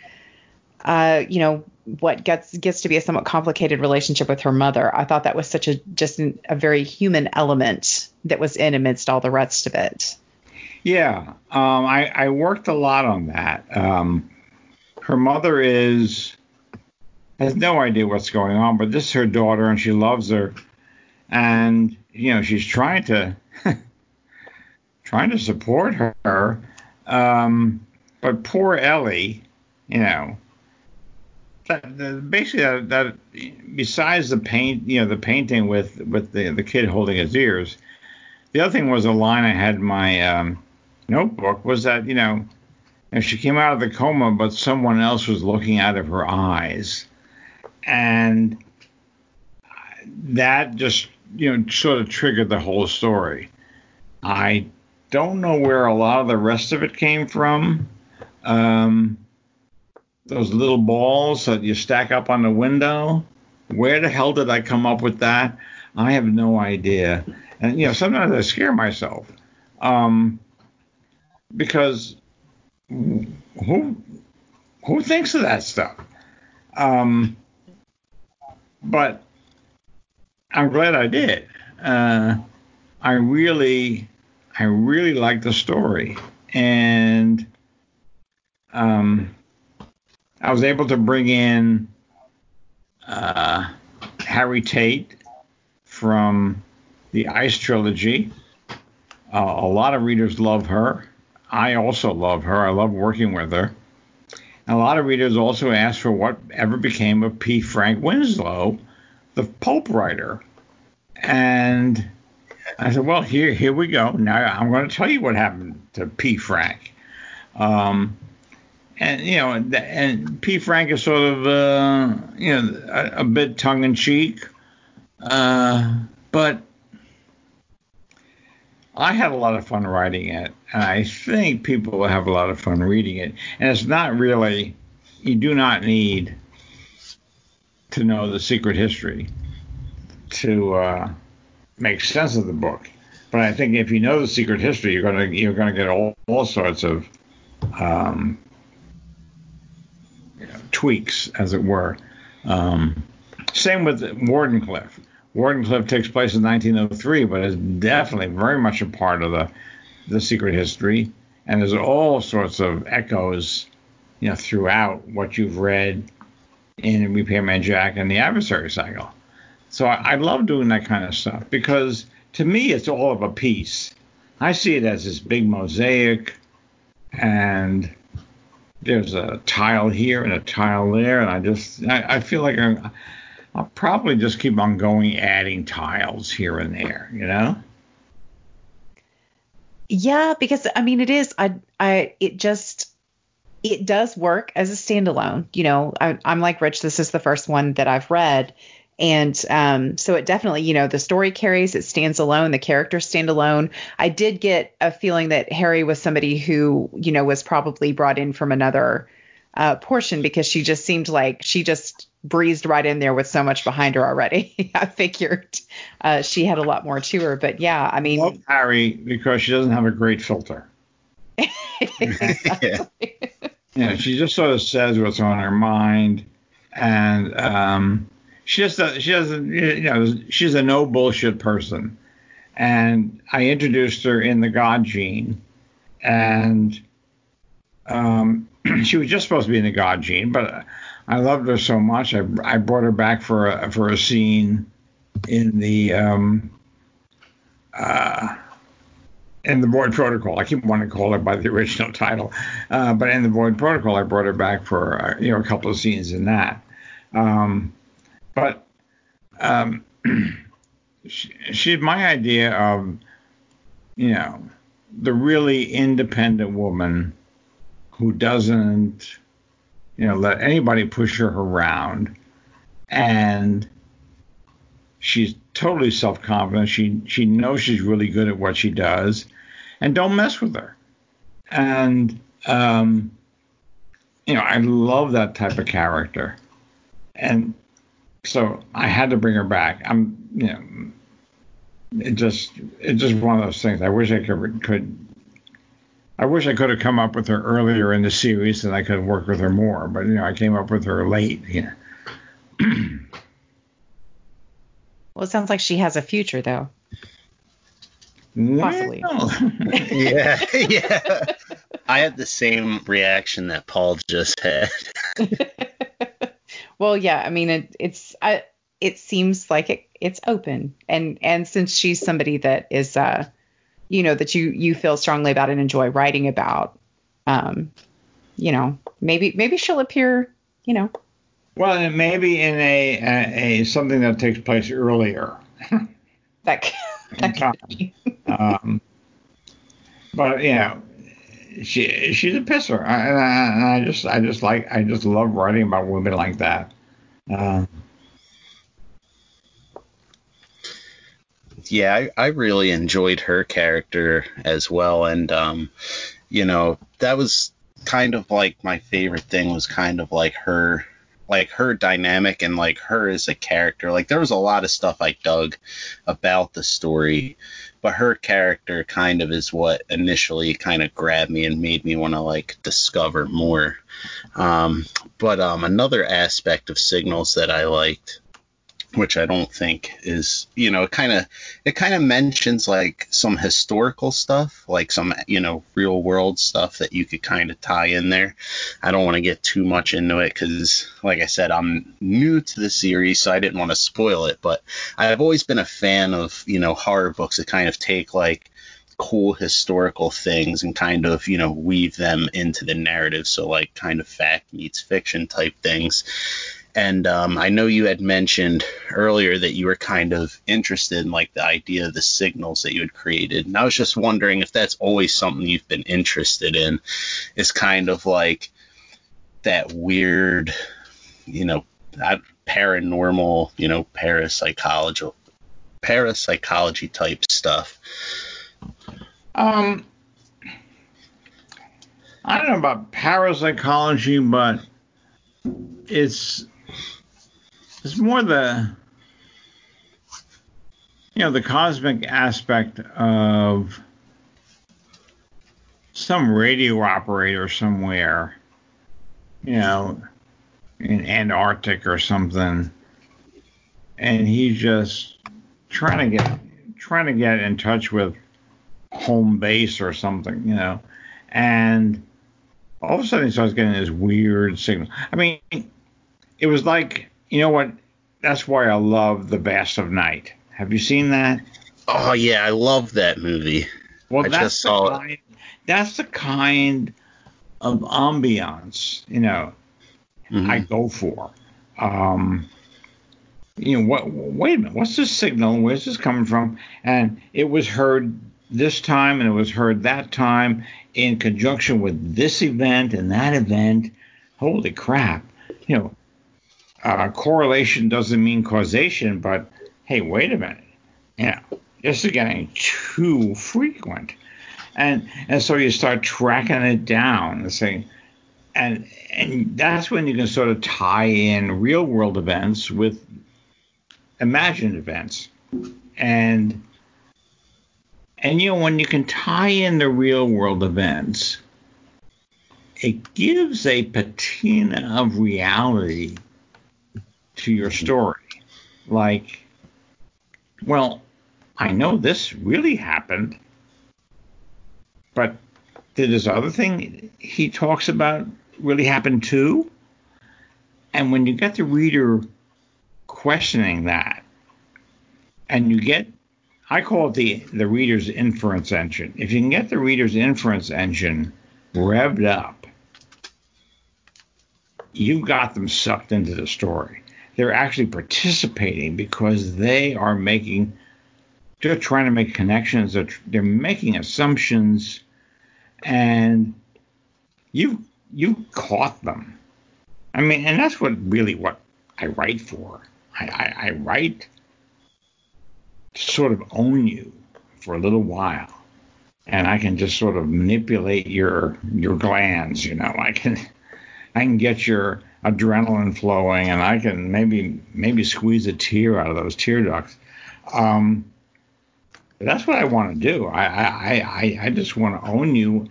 uh, you know, what gets gets to be a somewhat complicated relationship with her mother. I thought that was such a just an, a very human element that was in amidst all the rest of it. Yeah, um, I, I worked a lot on that. Um, her mother is has no idea what's going on, but this is her daughter, and she loves her, and you know she's trying to trying to support her. Um, but poor Ellie, you know, basically that, that besides the paint, you know, the painting with with the the kid holding his ears. The other thing was a line I had in my um, notebook was that you know, she came out of the coma, but someone else was looking out of her eyes, and that just you know sort of triggered the whole story. I don't know where a lot of the rest of it came from. Um, those little balls that you stack up on the window. Where the hell did I come up with that? I have no idea. And you know, sometimes I scare myself. Um, because who who thinks of that stuff? Um, but I'm glad I did. Uh, I really, I really like the story, and um, I was able to bring in uh, Harry Tate from the Ice trilogy. Uh, a lot of readers love her. I also love her. I love working with her. And a lot of readers also asked for whatever became of P. Frank Winslow, the pulp writer. And I said, well, here, here we go. Now I'm going to tell you what happened to P. Frank. Um, and you know, and, P. Frank is sort of, uh, you know, a, a bit tongue in cheek, uh, but I had a lot of fun writing it, and I think people will have a lot of fun reading it. And it's not really, you do not need to know the secret history to uh, make sense of the book. But I think if you know the secret history, you're gonna you're gonna get all, all sorts of um, tweaks, as it were. Um, same with Wardenclyffe. Wardenclyffe takes place in 1903, but is definitely very much a part of the the secret history, and there's all sorts of echoes, you know, throughout what you've read in Repairman Jack and the Adversary Cycle. So I, I love doing that kind of stuff because to me it's all of a piece. I see it as this big mosaic, and there's a tile here and a tile there, and I just I, I feel like I'm, I'll probably just keep on going, adding tiles here and there, you know. Yeah, because I mean it is I I it just it does work as a standalone. You know, I, I'm like Rich. This is the first one that I've read, and um, so it definitely, you know, the story carries. It stands alone. The characters stand alone. I did get a feeling that Harry was somebody who, you know, was probably brought in from another uh, portion because she just seemed like she just breezed right in there with so much behind her already. I figured uh, she had a lot more to her, but yeah, I mean, love Harry because she doesn't have a great filter. yeah. Yeah, she just sort of says what's on her mind, and um, she just does, she doesn't you know she's a no bullshit person. And I introduced her in the God Gene, and um, she was just supposed to be in the God Gene, but I loved her so much I, I brought her back for a for a scene in the um, uh, in the Void Protocol. I keep wanting to call it by the original title, uh, but in the Void Protocol, I brought her back for uh, you know a couple of scenes in that. Um, but um, she, she's my idea of you know the really independent woman who doesn't you know let anybody push her around and she's totally self-confident. She she knows she's really good at what she does. And don't mess with her. And um you know i love that type of character. And so i had to bring her back i'm you know it just it's just one of those things i wish i could could I wish I could have come up with her earlier in the series and I could have worked with her more, but you know, I came up with her late. You know. well, it sounds like she has a future though. Possibly. Yeah, yeah. I had the same reaction that Paul just had. well, yeah, I mean it, it's I it seems like it, it's open and and since she's somebody that is uh you know that you you feel strongly about and enjoy writing about um you know maybe maybe she'll appear you know well, and maybe in a, a, a something that takes place earlier. that, that could be. um, but know, she she's a pisser, I- and I, and I just I just like I just love writing about women like that. Uh, yeah, I, I really enjoyed her character as well, and um, you know, that was kind of like my favorite thing was kind of like her like her dynamic and like her as a character. Like there was a lot of stuff I dug about the story, but her character kind of is what initially kind of grabbed me and made me want to like discover more. Um, but um, another aspect of Signalz that I liked which I don't think is, you know, it kind of it kind of mentions like some historical stuff, like some, you know, real world stuff that you could kind of tie in there. I don't want to get too much into it cuz like I said, I'm new to the series, so I didn't want to spoil it, but I've always been a fan of, you know, horror books that kind of take like cool historical things and kind of you know weave them into the narrative so like kind of fact meets fiction type things and um, I know you had mentioned earlier that you were kind of interested in like the idea of the signals that you had created. And I was just wondering if that's always something you've been interested in. Is kind of like that weird, you know, paranormal, you know, parapsychology, parapsychology type stuff. um, I don't know about parapsychology, but it's it's more the you know the cosmic aspect of some radio operator somewhere, you know, in Antarctic or something, and he's just trying to get trying to get in touch with home base or something, you know, and all of a sudden he starts getting this weird signal. I mean, it was like you know what that's why I love The Vast of Night. Have you seen that? Oh yeah, I love that movie. Well, I that's just the saw it. kind, That's the kind of ambiance, you know, Mhm. I go for. Um, you know, what? Wait a minute, what's this signal? Where's this coming from? And it was heard this time, and it was heard that time in conjunction with this event and that event. Holy crap! You know, uh, correlation doesn't mean causation, but hey, wait a minute. Know, this is getting too frequent, and and so you start tracking it down and saying and and that's when you can sort of tie in real world events with imagined events and and you know when you can tie in the real world events it gives a patina of reality to your mm-hmm. story like well i know this really happened but did this other thing he talks about really happen too? And when you get the reader questioning that, and you get, I call it the, the reader's inference engine. If you can get the reader's inference engine revved up, you got them sucked into the story. They're actually participating because they are making, they're trying to make connections, they're, they're making assumptions, and you you caught them. I mean, and that's what really what I write for. I, I, I write to sort of own you for a little while, and I can just sort of manipulate your your glands. You know, I can I can get your adrenaline flowing, and I can maybe maybe squeeze a tear out of those tear ducts. Um, that's what I want to do. I I, I, I just want to own you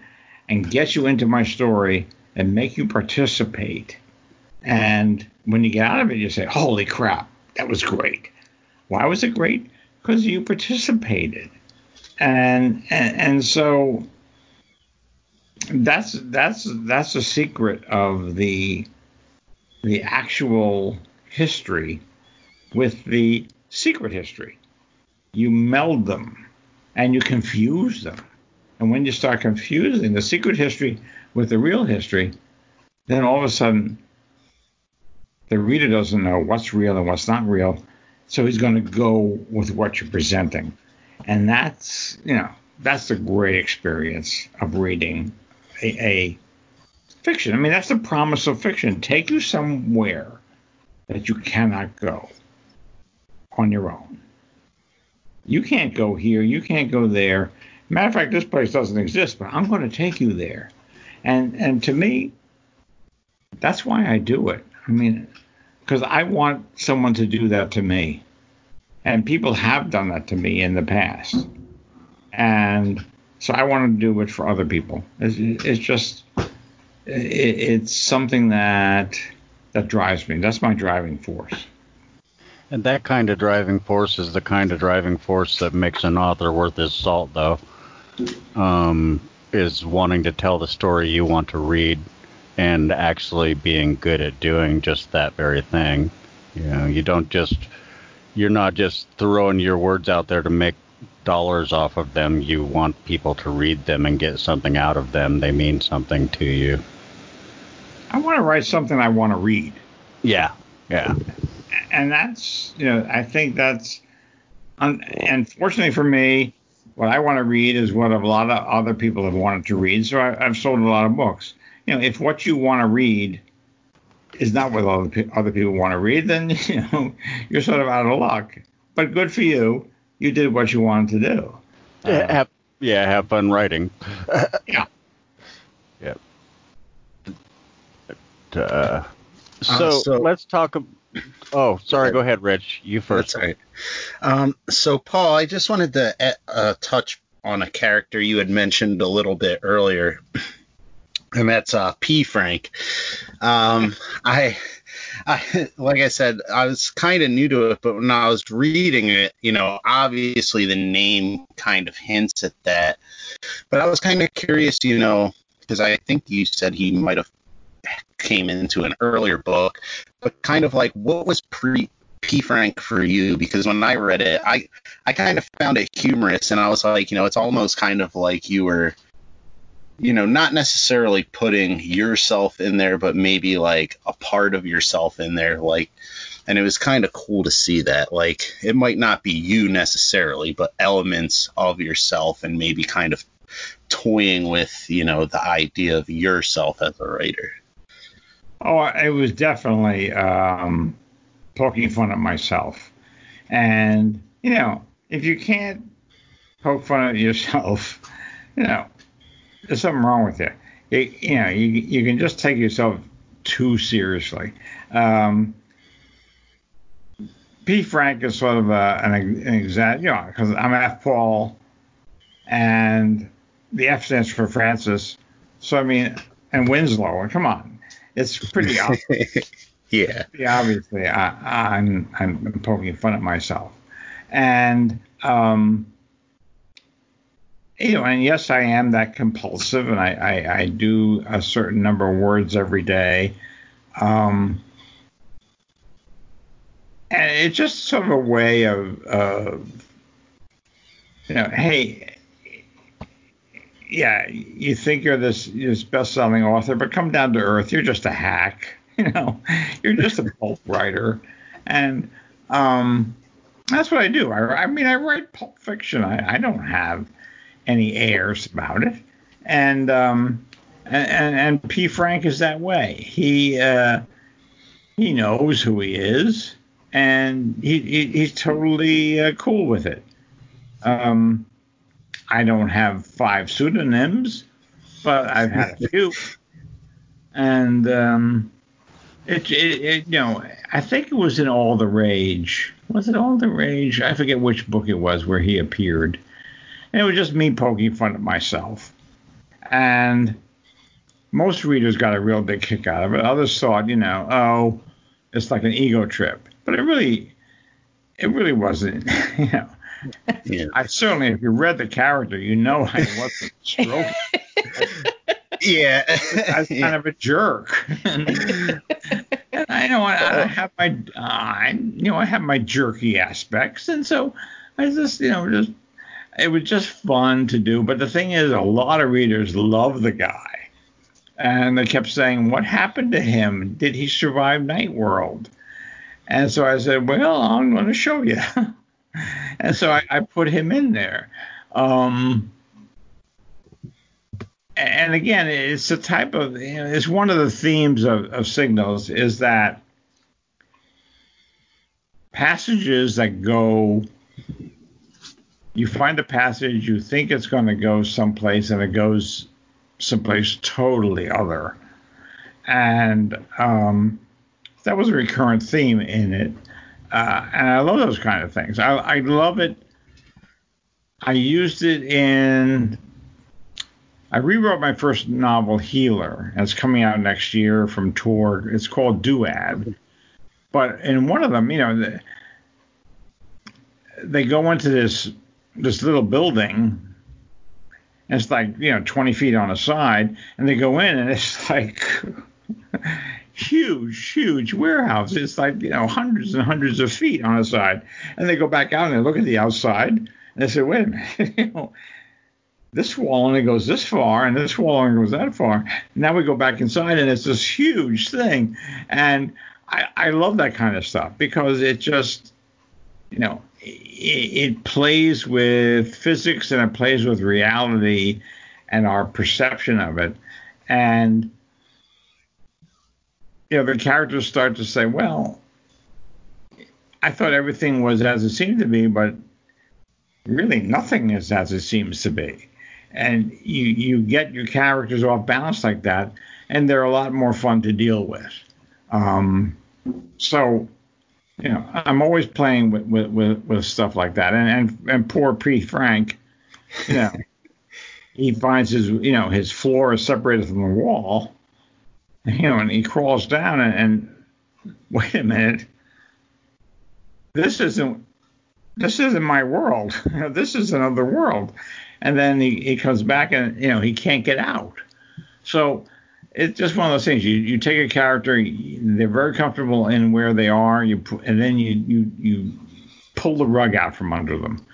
and get you into my story and make you participate. And when you get out of it, you say, "Holy crap, that was great." Why was it great? Because you participated, and and, and so that's that's that's the secret of the the actual history with the secret history. You meld them, and you confuse them. And when you start confusing the secret history with the real history, then all of a sudden the reader doesn't know what's real and what's not real. So he's going to go with what you're presenting. And that's, you know, that's the great experience of reading a, a fiction. I mean, that's the promise of fiction. Take you somewhere that you cannot go on your own. You can't go here, you can't go there. Matter of fact, this place doesn't exist, but I'm going to take you there. And and to me, that's why I do it. I mean, because I want someone to do that to me, and people have done that to me in the past, and so I want to do it for other people. It's, it's just it, it's something that that drives me. That's my driving force. And that kind of driving force is the kind of driving force that makes an author worth his salt, though. Um, is wanting to tell the story you want to read and actually being good at doing just that very thing. You know, you don't just you're not just throwing your words out there to make dollars off of them. You want people to read them and get something out of them. They mean something to you. I want to write something I want to read. Yeah. Yeah. and that's you know I think that's un- unfortunately for me what I want to read is what a lot of other people have wanted to read so I, I've sold a lot of books you know if what you want to read is not what other, other people want to read then you know you're sort of out of luck but good for you you did what you wanted to do Yeah, have, yeah, have fun writing. yeah Yep. Uh, so, so- let's talk. ab- Oh, sorry. Go ahead, Rich. You first. That's right. Um, so, Paul, I just wanted to uh, uh, touch on a character you had mentioned a little bit earlier, and that's uh, P. Frank. Um, I, I, like I said, I was kind of new to it, but when I was reading it, you know, obviously the name kind of hints at that. But I was kind of curious, you know, because I think you said he might have came into an earlier book, but kind of like what was pre P. Frank for you because when I read it, I I kind of found it humorous, and I was like, you know, it's almost kind of like you were, you know, not necessarily putting yourself in there, but maybe like a part of yourself in there, like. And it was kind of cool to see that. Like, it might not be you necessarily, but elements of yourself, and maybe kind of toying with, you know, the idea of yourself as a writer. Oh, it was definitely um, poking fun at myself. And, you know, if you can't poke fun at yourself, you know, there's something wrong with you. You, you know, you, you can just take yourself too seriously. Um, P. Frank is sort of a, an, an exact, you know, because I'm F. Paul, and the F stands for Francis. So I mean, and Winslow. And come on, it's pretty obvious. yeah. Yeah, obviously, I, I'm I'm poking fun at myself, and um, you know, and yes, I am that compulsive, and I I, I do a certain number of words every day. Um, and it's just sort of a way of, of you know, hey, yeah, you think you're this this best-selling author, but come down to earth. You're just a hack. You know, you're just a pulp writer, and um, that's what I do. I, I mean, I write pulp fiction. I, I don't have any airs about it, and um, and, and, P. Frank is that way. He uh, he knows who he is, and he, he he's totally uh, cool with it. Um, I don't have five pseudonyms, but I've had a few. And um, it, it, it, you know, I think it was in All the Rage. Was it All the Rage? I forget which book it was where he appeared. And it was just me poking fun at myself. And most readers got a real big kick out of it. Others thought, you know, oh, it's like an ego trip. But it really, it really wasn't. You know, yeah. I certainly, if you read the character, you know I wasn't stroking. yeah, I was kind yeah. of a jerk. and, and I know I, I have my, uh, I, you know, I have my jerky aspects, and so I just, you know, just it was just fun to do. But the thing is, a lot of readers love the guy, and they kept saying, "What happened to him? Did he survive Nightworld?" And so I said, "Well, I'm going to show you." and so I, I, put him in there. Um, and again, it's a type of you know, it's one of the themes of, of Signalz is that passages that go you find a passage you think it's going to go someplace and it goes someplace totally other and um, that was a recurrent theme in it uh, and I love those kind of things. I, I love it. I used it in. I rewrote my first novel, Healer, and it's coming out next year from Tor. It's called Duad. But in one of them, you know, the, they go into this this little building. And it's like you know 20 feet on a side, and they go in, and it's like huge, huge warehouse. It's like, you know, hundreds and hundreds of feet on a side. And they go back out and they look at the outside and they say, wait a minute, you know, this wall only goes this far and this wall only goes that far. Now we go back inside and it's this huge thing. And I, I love that kind of stuff because it just, you know, it, it plays with physics and it plays with reality and our perception of it. And you know, the characters start to say, well, I thought everything was as it seemed to be, but really nothing is as it seems to be. And you, you get your characters off balance like that, and they're a lot more fun to deal with. Um, so, you know, I'm always playing with, with, with, with stuff like that. And, and, and poor P. Frank, you know, he finds his, you know, his floor is separated from the wall you know, and he crawls down and, and wait a minute, this isn't this isn't my world. this is another world. And then he, he comes back and you know he can't get out. So it's just one of those things. You you take a character, they're very comfortable in where they are, you and then you you you pull the rug out from under them,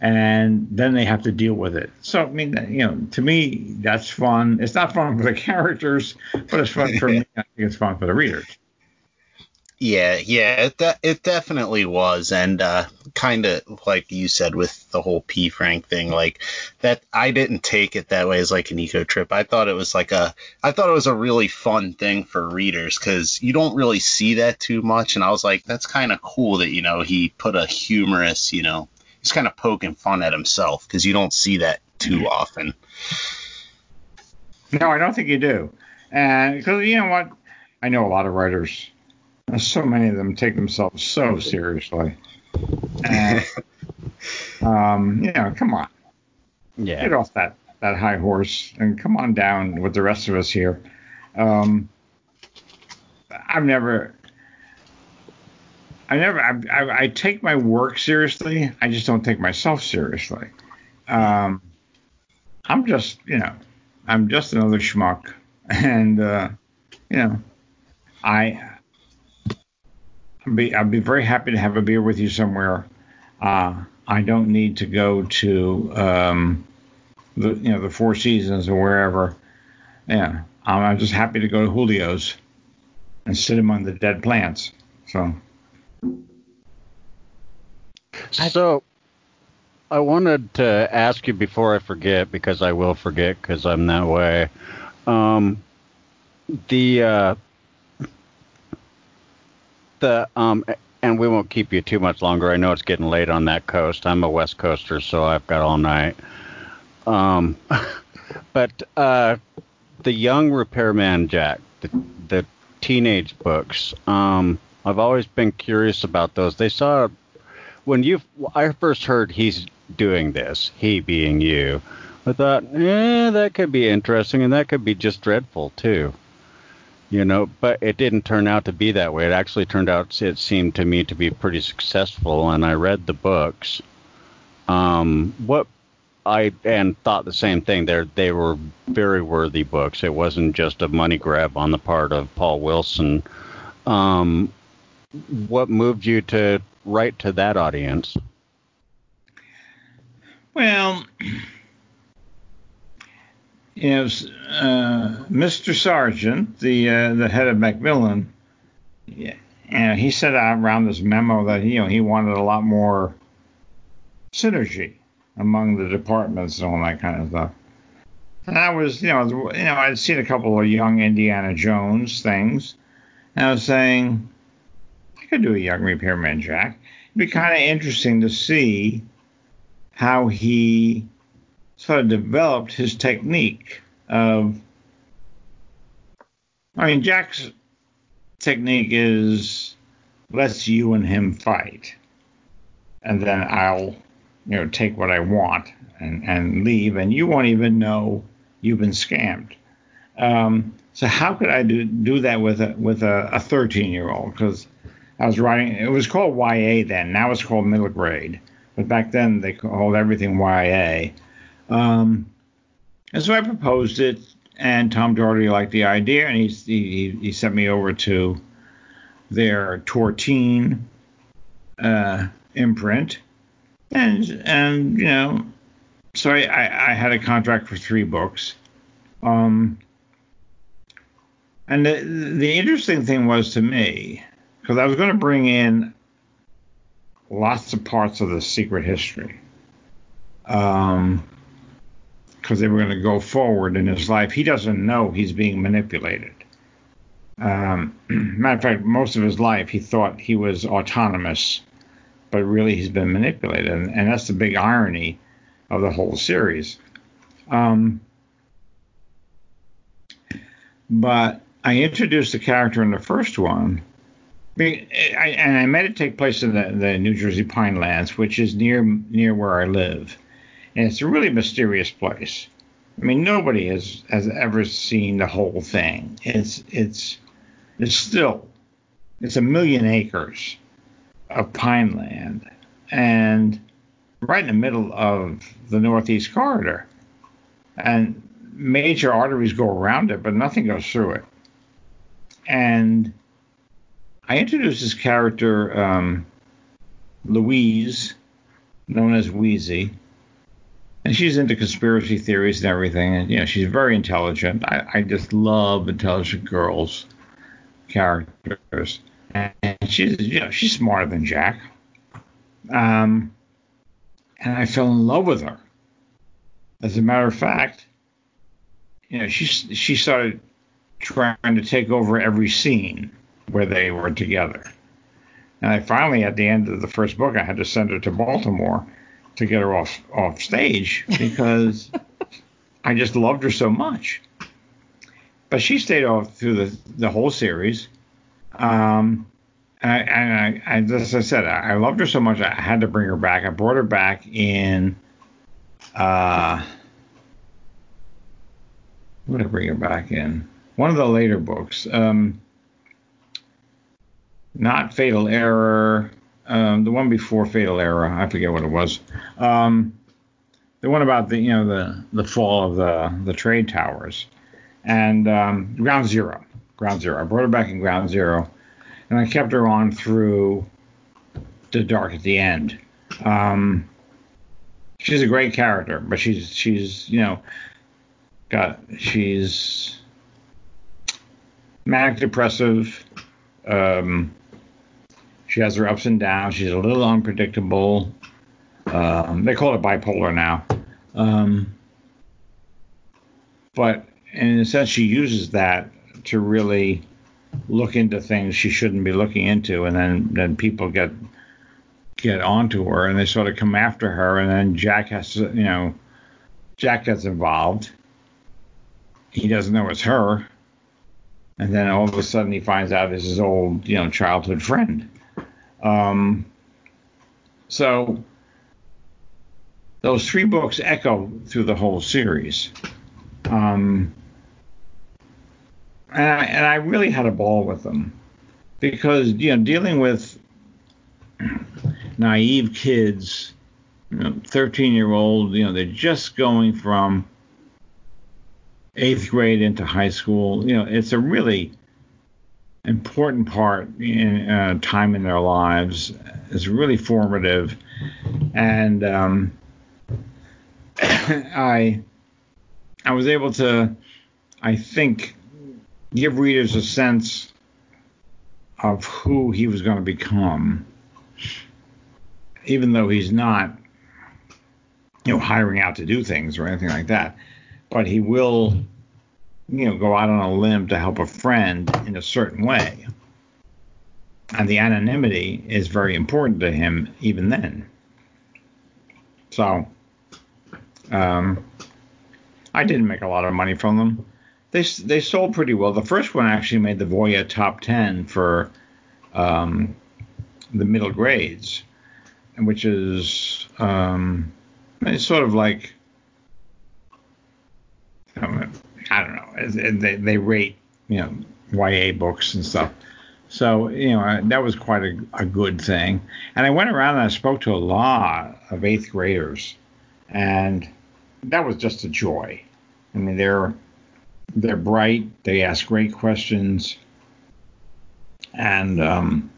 and then they have to deal with it. So I mean, you know, to me, that's fun. It's not fun for the characters, but it's fun for me. I think it's fun for the readers. Yeah, yeah, it de- it definitely was, and uh, kind of like you said with the whole P Frank thing, like that. I didn't take it that way as like an ego trip. I thought it was like a, I thought it was a really fun thing for readers because you don't really see that too much, and I was like, that's kind of cool that you know he put a humorous, you know, he's kind of poking fun at himself because you don't see that too often. No, I don't think you do, and because you know what, I know a lot of writers so many of them take themselves so seriously. And, um, you know, come on. Yeah. Get off that, that high horse and come on down with the rest of us here. Um, I've never, I never, I, I, I, take my work seriously. I just don't take myself seriously. Um, I'm just, you know, I'm just another schmuck. And, uh, you know, I, I'd be, I'd be very happy to have a beer with you somewhere. Uh, I don't need to go to um, the you know the Four Seasons or wherever. Yeah, I'm just happy to go to Julio's and sit among the dead plants. So. So, I wanted to ask you before I forget because I will forget because I'm that way. Um, the uh, the um, and we won't keep you too much longer. I know it's getting late on that coast. I'm a West Coaster, so I've got all night. Um, but uh, the young repairman Jack, the, the teenage books. Um, I've always been curious about those. They saw when you I first heard he's doing this, he being you. I thought, eh, that could be interesting, and that could be just dreadful too. You know but it didn't turn out to be that way. It actually turned out it seemed to me to be pretty successful and i read the books. Um, what i and thought the same thing they they were very worthy books. It wasn't just a money grab on the part of paul wilson. Um, what moved you to write to that audience well is uh, Mr. Sargent, the uh, the head of Macmillan. Yeah, and he said around this memo that you know he wanted a lot more synergy among the departments and all that kind of stuff. And I was, you know, you know, I'd seen a couple of young Indiana Jones things, and I was saying could do a young repairman Jack. It'd be kind of interesting to see how he sort of developed his technique of. I mean, Jack's technique is let's you and him fight, and then I'll, you know, take what I want and, and leave, and you won't even know you've been scammed. Um, so how could I do do that with a with a 13 year old? Because I was writing, it was called YA then. Now it's called middle grade, but back then they called everything YA. Um, and so I proposed it, and Tom Doherty liked the idea, and he, he, he sent me over to their Tor Teen uh, imprint, and and you know, so I, I, I, had a contract for three books. Um, and the, the interesting thing was to me, because I was going to bring in lots of parts of the secret history. Um, because they were going to go forward in his life. He doesn't know he's being manipulated. Um, matter of fact, most of his life he thought he was autonomous, but really he's been manipulated, and, and that's the big irony of the whole series. Um, but I introduced the character in the first one, and I made it take place in the, the New Jersey Pinelands, which is near near where I live and it's a really mysterious place. I mean, nobody has has ever seen the whole thing. It's it's it's still it's a million acres of pine land and right in the middle of the northeast corridor. And major arteries go around it, but nothing goes through it. And I introduced this character, um, Louise, known as Weezy, and she's into conspiracy theories and everything. And you know, she's very intelligent. I, I just love intelligent girls characters, and she's you know she's smarter than Jack. Um, and I fell in love with her. As a matter of fact, you know, she she started trying to take over every scene where they were together. And I finally, at the end of the first book, I had to send her to Baltimore to get her off off stage because I just loved her so much. But she stayed off through the the whole series. Um, and I, and I, I, as I said, I loved her so much, I had to bring her back. I brought her back in. Uh, what did I bring her back in? One of the later books. Um, not Fatal Error. Um, the one before Fatal Error, I forget what it was. Um, the one about the you know the the fall of the the trade towers, and um, Ground Zero. Ground Zero. I brought her back in Ground Zero, and I kept her on through the dark at the end. Um, she's a great character, but she's she's you know got she's manic depressive. Um, she has her ups and downs. She's a little unpredictable. Um, they call it bipolar now. Um, but in a sense, she uses that to really look into things she shouldn't be looking into, and then then people get get onto her, and they sort of come after her, and then Jack has to, you know, Jack gets involved. He doesn't know it's her, and then all of a sudden he finds out it's his old, you know, childhood friend. Um, so those three books echo through the whole series. Um, and, I, and I really had a ball with them because, you know, dealing with naive kids, you know, 13 year old, you know, they're just going from eighth grade into high school. You know, it's a really important part in uh, time in their lives. It's really formative, and um, I I was able to, I think, give readers a sense of who he was going to become, even though he's not, you know, hiring out to do things or anything like that. But he will you know, go out on a limb to help a friend in a certain way. And the anonymity is very important to him even then. So, um, I didn't make a lot of money from them. They they sold pretty well. The first one actually made the Voya top ten for um, the middle grades, which is um, it's sort of like I don't know. They, they rate, you know, YA books and stuff. So, you know, that was quite a, a good thing. And I went around and I spoke to a lot of eighth graders, and that was just a joy. I mean, they're they're bright. They ask great questions, and um,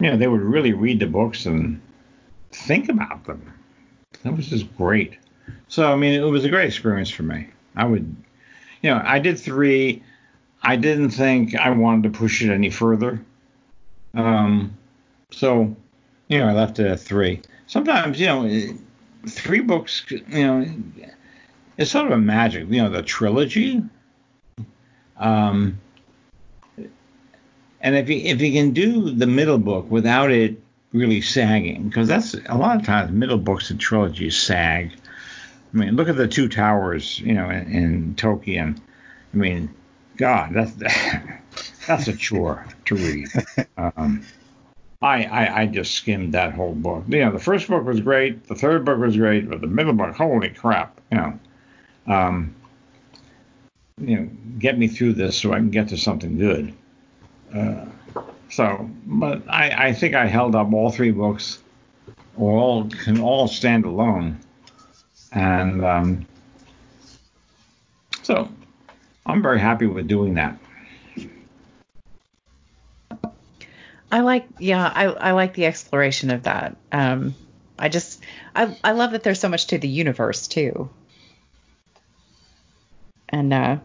you know, they would really read the books and think about them. That was just great. So, I mean, it was a great experience for me. I would you know, I did three. I didn't think I wanted to push it any further. Um, so, you know, I left it at three. Sometimes, you know, three books, you know, it's sort of a magic. You know, the trilogy. Um, and if you if you can do the middle book without it really sagging, because that's a lot of times middle books and trilogies sag. I mean, look at the two towers, you know, in, in Tolkien. I mean, God, that's that's a chore to read. Um, I, I, I just skimmed that whole book. You know, the first book was great, the third book was great, but the middle book, holy crap! You know, um, you know, get me through this so I can get to something good. Uh, so, but I, I think I held up all three books, or all can all stand alone and um, So I'm very happy with doing that. I like, yeah, I, I like the exploration of that. Um, I just, I, I love that there's so much to the universe too. And, uh,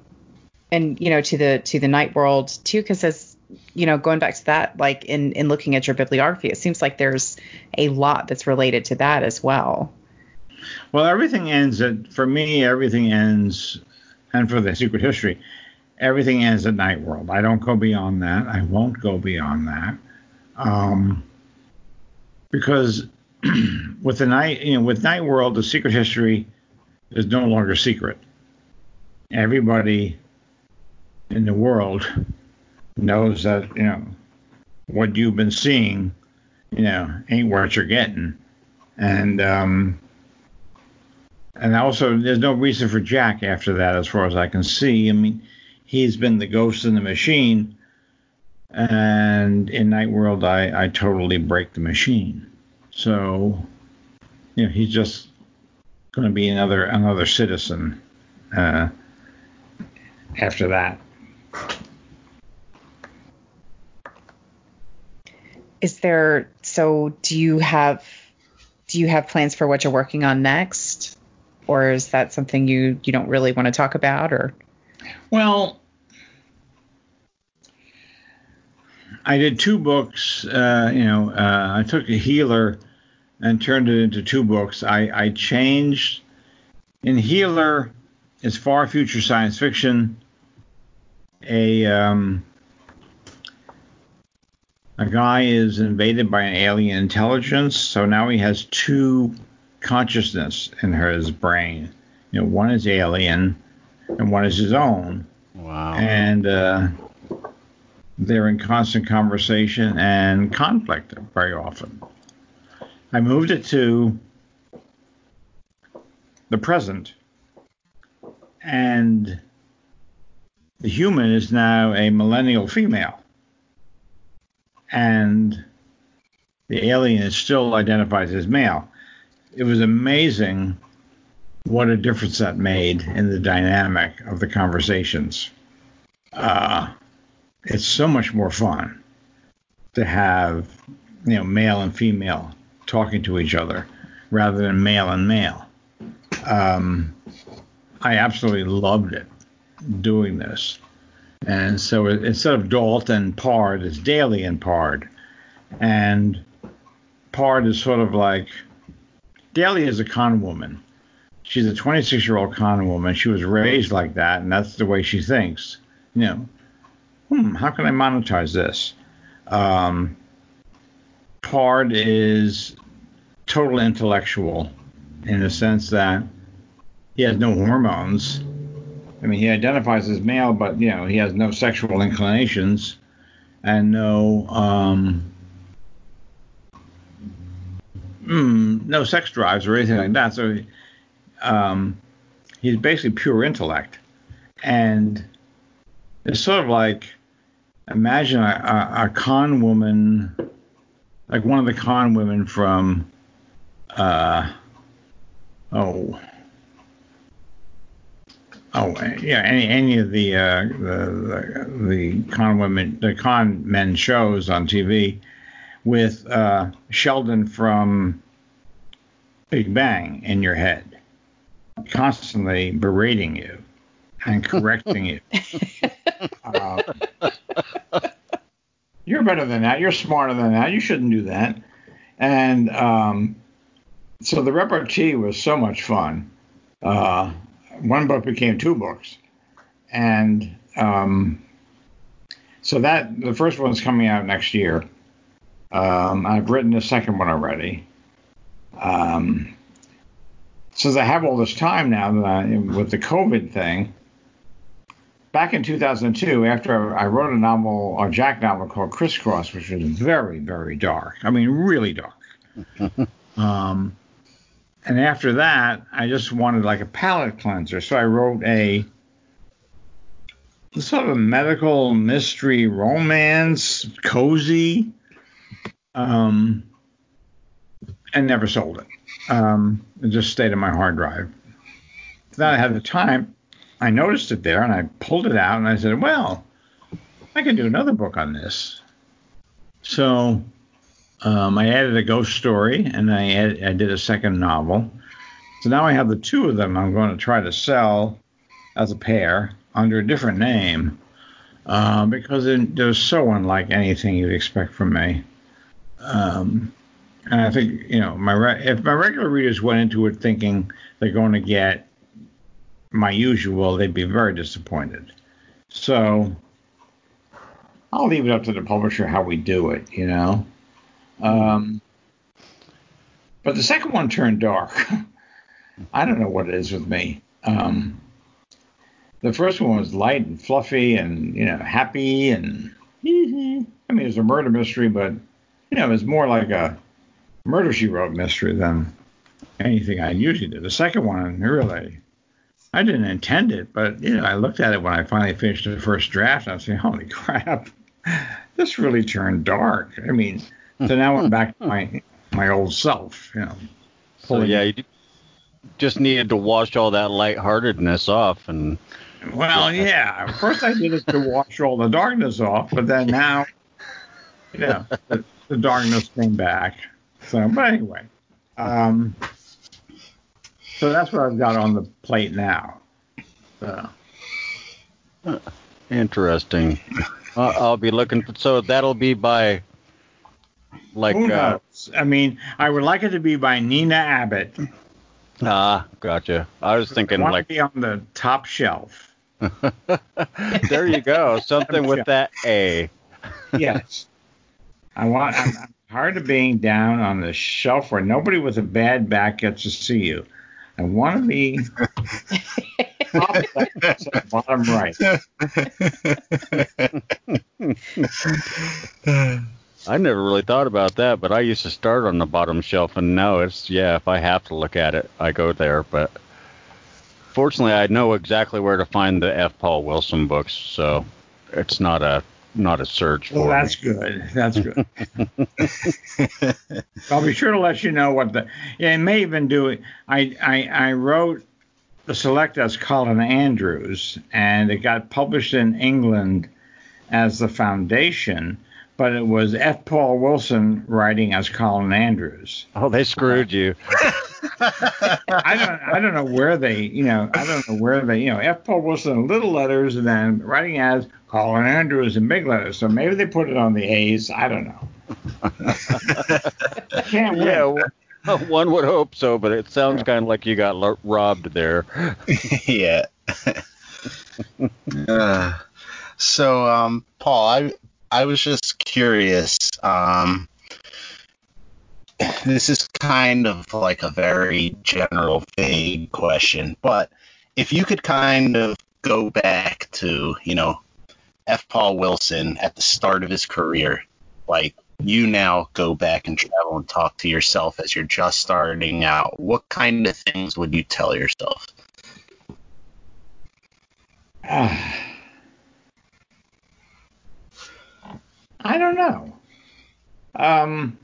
and you know, to the to the Nightworld too, because as you know, going back to that, like in in looking at your bibliography, it seems like there's a lot that's related to that as well. Well, everything ends at for me. Everything ends, and for the secret history, everything ends at Nightworld. I don't go beyond that. I won't go beyond that, um, because with the night, you know, with Nightworld, the secret history is no longer secret. Everybody in the world knows that you know what you've been seeing, you know, ain't what you're getting, and um, and also there's no reason for Jack after that, as far as I can see. I mean, he's been the ghost in the machine, and in Nightworld, I I totally break the machine, so you know he's just going to be another another citizen uh, after that. Is there so do you have do you have plans for what you're working on next? Or is that something you you don't really want to talk about or Well, I did two books. Uh, you know, uh, I took a healer and turned it into two books. I, I changed in healer is far future science fiction. A um, a guy is invaded by an alien intelligence, so now he has two consciousness in his brain. You know, one is alien, and one is his own. Wow. And uh, they're in constant conversation and conflict very often. I moved it to the present, and the human is now a millennial female and the alien is still identified as male. It was amazing what a difference that made in the dynamic of the conversations. Uh, it's so much more fun to have, you know, male and female talking to each other rather than male and male. Um, I absolutely loved it doing this. And so instead of Dalt and Pard, it's Daly and Pard. And Pard is sort of like Daly is a con woman. She's a 26 year old con woman. She was raised like that, and that's the way she thinks. You know, hmm, how can I monetize this? Um, Pard is total intellectual in the sense that he has no hormones I mean, he identifies as male, but you know, he has no sexual inclinations and no um, mm, no sex drives or anything like that. So um, he's basically pure intellect, and it's sort of like imagine a, a, a con woman, like one of the con women from uh, oh Oh yeah, any any of the uh, the, the, the con women, the con men shows on TV with uh, Sheldon from Big Bang in your head, constantly berating you and correcting you. Uh, you're better than that. You're smarter than that. You shouldn't do that. And um, so the repartee was so much fun. Uh, one book became two books, and um, so that the first one's coming out next year. Um, I've written the second one already. Um, since I have all this time now that I, with the COVID thing, back in 2002, after I wrote a novel, a Jack novel called Crisscross, which was very, very dark. I mean, really dark. um, and after that, I just wanted like a palate cleanser. So I wrote a sort of a medical mystery romance, cozy, um, and never sold it. Um, it just stayed in my hard drive. Then I had the time. I noticed it there and I pulled it out and I said, well, I can do another book on this. So um, I added a ghost story and I, I did a second novel. So now I have the two of them I'm going to try to sell as a pair under a different name uh, because they're so unlike anything you'd expect from me. Um, and I think you know my re- if my regular readers went into it thinking they're going to get my usual, they'd be very disappointed. So I'll leave it up to the publisher how we do it, you know. Um, but the second one turned dark. I don't know what it is with me. Um, the first one was light and fluffy and you know happy and I mean it was a murder mystery, but you know it was more like a murder she wrote mystery than anything I usually do. The second one really I didn't intend it, but you know I looked at it when I finally finished the first draft. and I was saying, holy crap, this really turned dark. I mean, so now I'm back to my my old self, you know. So yeah, you just needed to wash all that lightheartedness off and well, yeah. First, I did it to wash all the darkness off, but then now, you know, the, the darkness came back. So, but anyway, um, so that's what I've got on the plate now. So. Interesting. Uh, I'll be looking. For, so that'll be by like. Who uh, knows? Uh, I mean, I would like it to be by Nina Abbott. Ah, gotcha. I was thinking I want like to be on the top shelf. there you go. Something with that A. yes. I want. I'm, I'm tired of being down on the shelf where nobody with a bad back gets to see you. I want to be bottom right. I never really thought about that, but I used to start on the bottom shelf, and now it's yeah. If I have to look at it, I go there. But fortunately, I know exactly where to find the F. Paul Wilson books, so it's not a not a search well, for that's me. good. That's good. I'll be sure to let you know what the. Yeah, it may even do it. I I, I wrote the select as Colin Andrews, and it got published in England as the Foundation but it was F. Paul Wilson writing as Colin Andrews. Oh, they screwed you. I don't I don't know where they you know I don't know where they you know F. Paul Wilson in little letters and then writing as Colin Andrews in big letters. So maybe they put it on the A's. I don't know. can't win. Yeah, well, one would hope so, but it sounds kind of like you got lo- robbed there. yeah. uh, so, um, Paul, I I was just curious. Um, this is kind of like a very general, vague question, but if you could kind of go back to, you know, F. Paul Wilson at the start of his career, like you now go back and travel and talk to yourself as you're just starting out, what kind of things would you tell yourself? I don't know. Um,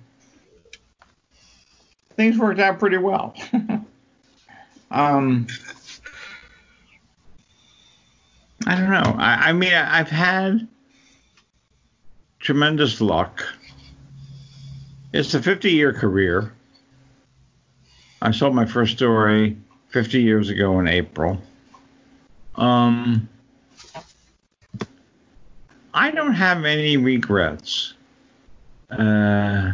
things worked out pretty well. um, I don't know. I, I mean, I've had tremendous luck. It's a 50 year career. I sold my first story 50 years ago in April. Um, I don't have any regrets. Uh,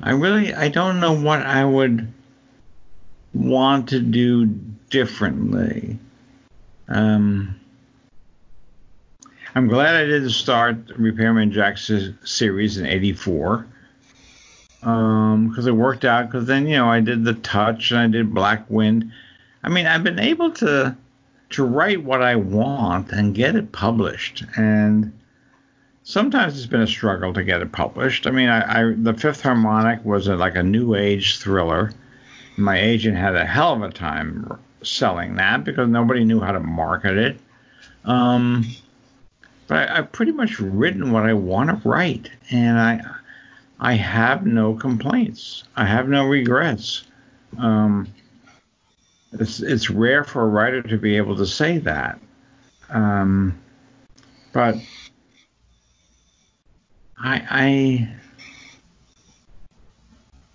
I really, I don't know what I would want to do differently. Um, I'm glad I didn't start Repairman Jack's series in '84 because um, it worked out. Because then, you know, I did the Touch and I did Black Wind. I mean, I've been able to to write what I want and get it published. And sometimes it's been a struggle to get it published. I mean, I, I the Fifth Harmonic was a, like a new age thriller. My agent had a hell of a time selling that because nobody knew how to market it. Um, but I, have pretty much written what I want to write, and I I have no complaints. I have no regrets. Um, it's it's rare for a writer to be able to say that. Um, but I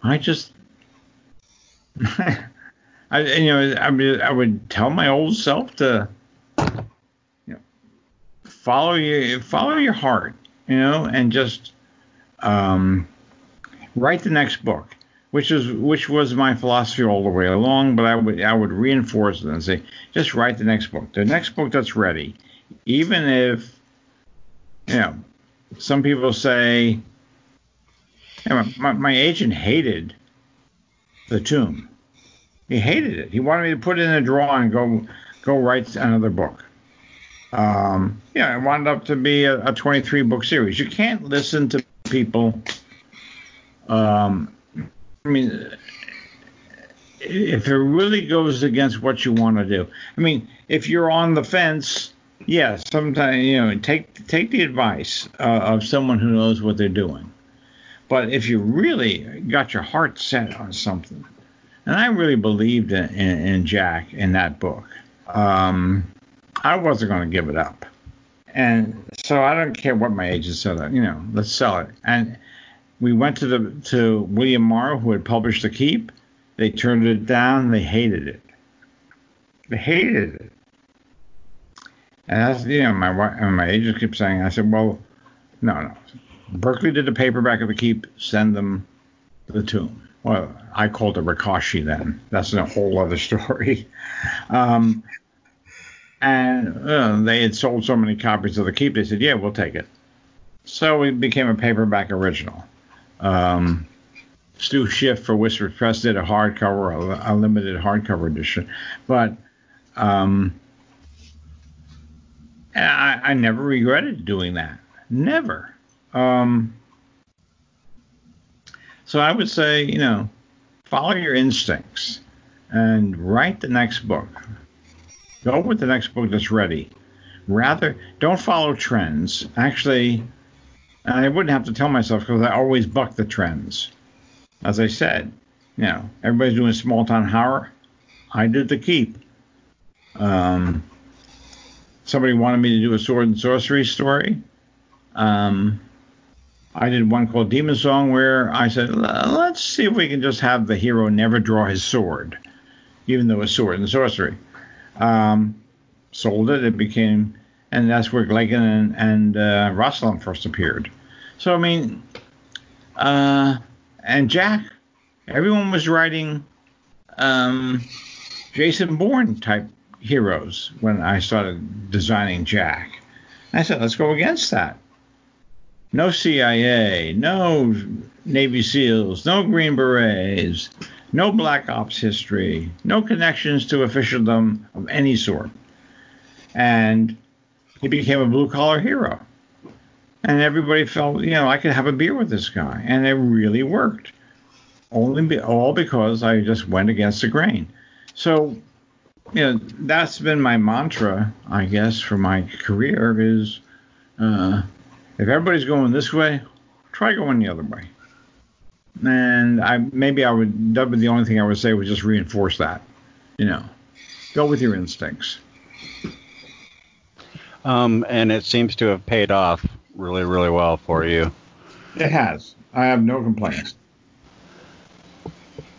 I I just I you know I mean I would tell my old self to you know follow your follow your heart you know and just um, write the next book which is which was my philosophy all the way along but I would I would reinforce it and say just write the next book the next book that's ready even if you know some people say you know, my, my agent hated the tomb he hated it. He wanted me to put it in a drawer and go go write another book. Um, yeah, it wound up to be a, a 23 book series. You can't listen to people. Um, I mean, if it really goes against what you want to do. I mean, if you're on the fence, yeah, sometimes you know, take take the advice uh, of someone who knows what they're doing. But if you really got your heart set on something, and I really believed in, in, in Jack in that book. Um, I wasn't going to give it up. And so I don't care what my agent said. You know, let's sell it. And we went to the to William Morrow, who had published The Keep. They turned it down. They hated it. They hated it. And that's you know my my agent kept saying. I said, well, no, no. Berkley did the paperback of The Keep. Send them the tomb. Well, I called it Rakoshi then. That's a whole other story. Um, and uh, they had sold so many copies of the Keep, they said, "Yeah, we'll take it." So it became a paperback original. Um, Stu Schiff for Whispers Press did a hardcover, a, a limited hardcover edition, but um, I, I, never regretted doing that. Never. Um, so I would say, you know, follow your instincts and write the next book. Go with the next book that's ready. Rather, don't follow trends. Actually, I wouldn't have to tell myself because I always buck the trends. As I said, you know, everybody's doing small town horror. I did the keep. Um, somebody wanted me to do a sword and sorcery story. Um, I did one called Demon Song where I said, let's see if we can just have the hero never draw his sword, even though it's sword and sorcery. Um, sold it. It became, and that's where Glaeken and, and uh, first appeared. So, I mean, uh, and Jack, everyone was writing um, Jason Bourne type heroes when I started designing Jack. I said, let's go against that no CIA, no Navy SEALs, no Green Berets, no Black Ops history, no connections to officialdom of any sort. And he became a blue collar hero. And everybody felt, you know, I could have a beer with this guy. And it really worked. Only be, all because I just went against the grain. So, you know, that's been my mantra, I guess, for my career is uh, if everybody's going this way, try going the other way. And I maybe I would that would the only thing I would say would just reinforce that. You know, go with your instincts. Um, and it seems to have paid off really, really well for you. It has. I have no complaints.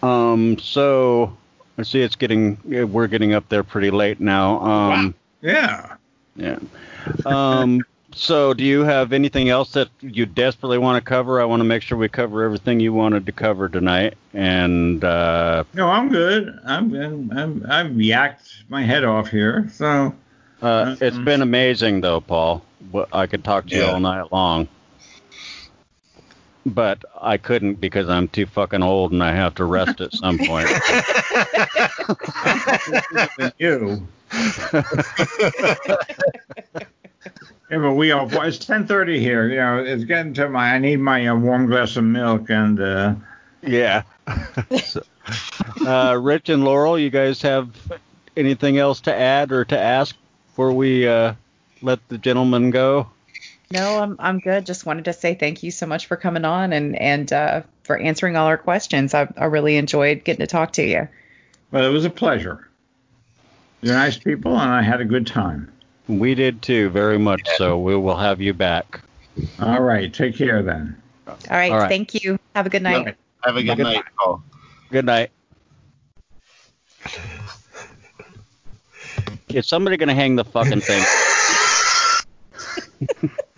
Um, so I see it's getting we're getting up there pretty late now. Um, wow. Yeah. Yeah. Um, so, do you have anything else that you desperately want to cover? I want to make sure we cover everything you wanted to cover tonight. And uh, no, I'm good. I'm I'm I've yacked my head off here. So uh, it's um, been amazing, though, Paul. I could talk to yeah. you all night long, but I couldn't because I'm too fucking old and I have to rest at some point. you. Yeah, but we all it's ten thirty here. You know, it's getting to my. I need my uh, warm glass of milk and. Uh, yeah. so, uh, Rich and Laurel, you guys have anything else to add or to ask before we uh, let the gentleman go? No, I'm I'm good. Just wanted to say thank you so much for coming on and and uh, for answering all our questions. I, I really enjoyed getting to talk to you. Well, it was a pleasure. You're nice people, and I had a good time. We did too, very much so. We will have you back. All right. Take care then. All right. All right. Thank you. Have a good night. Have a good Good night, Paul. Good night. Is somebody gonna hang the fucking thing?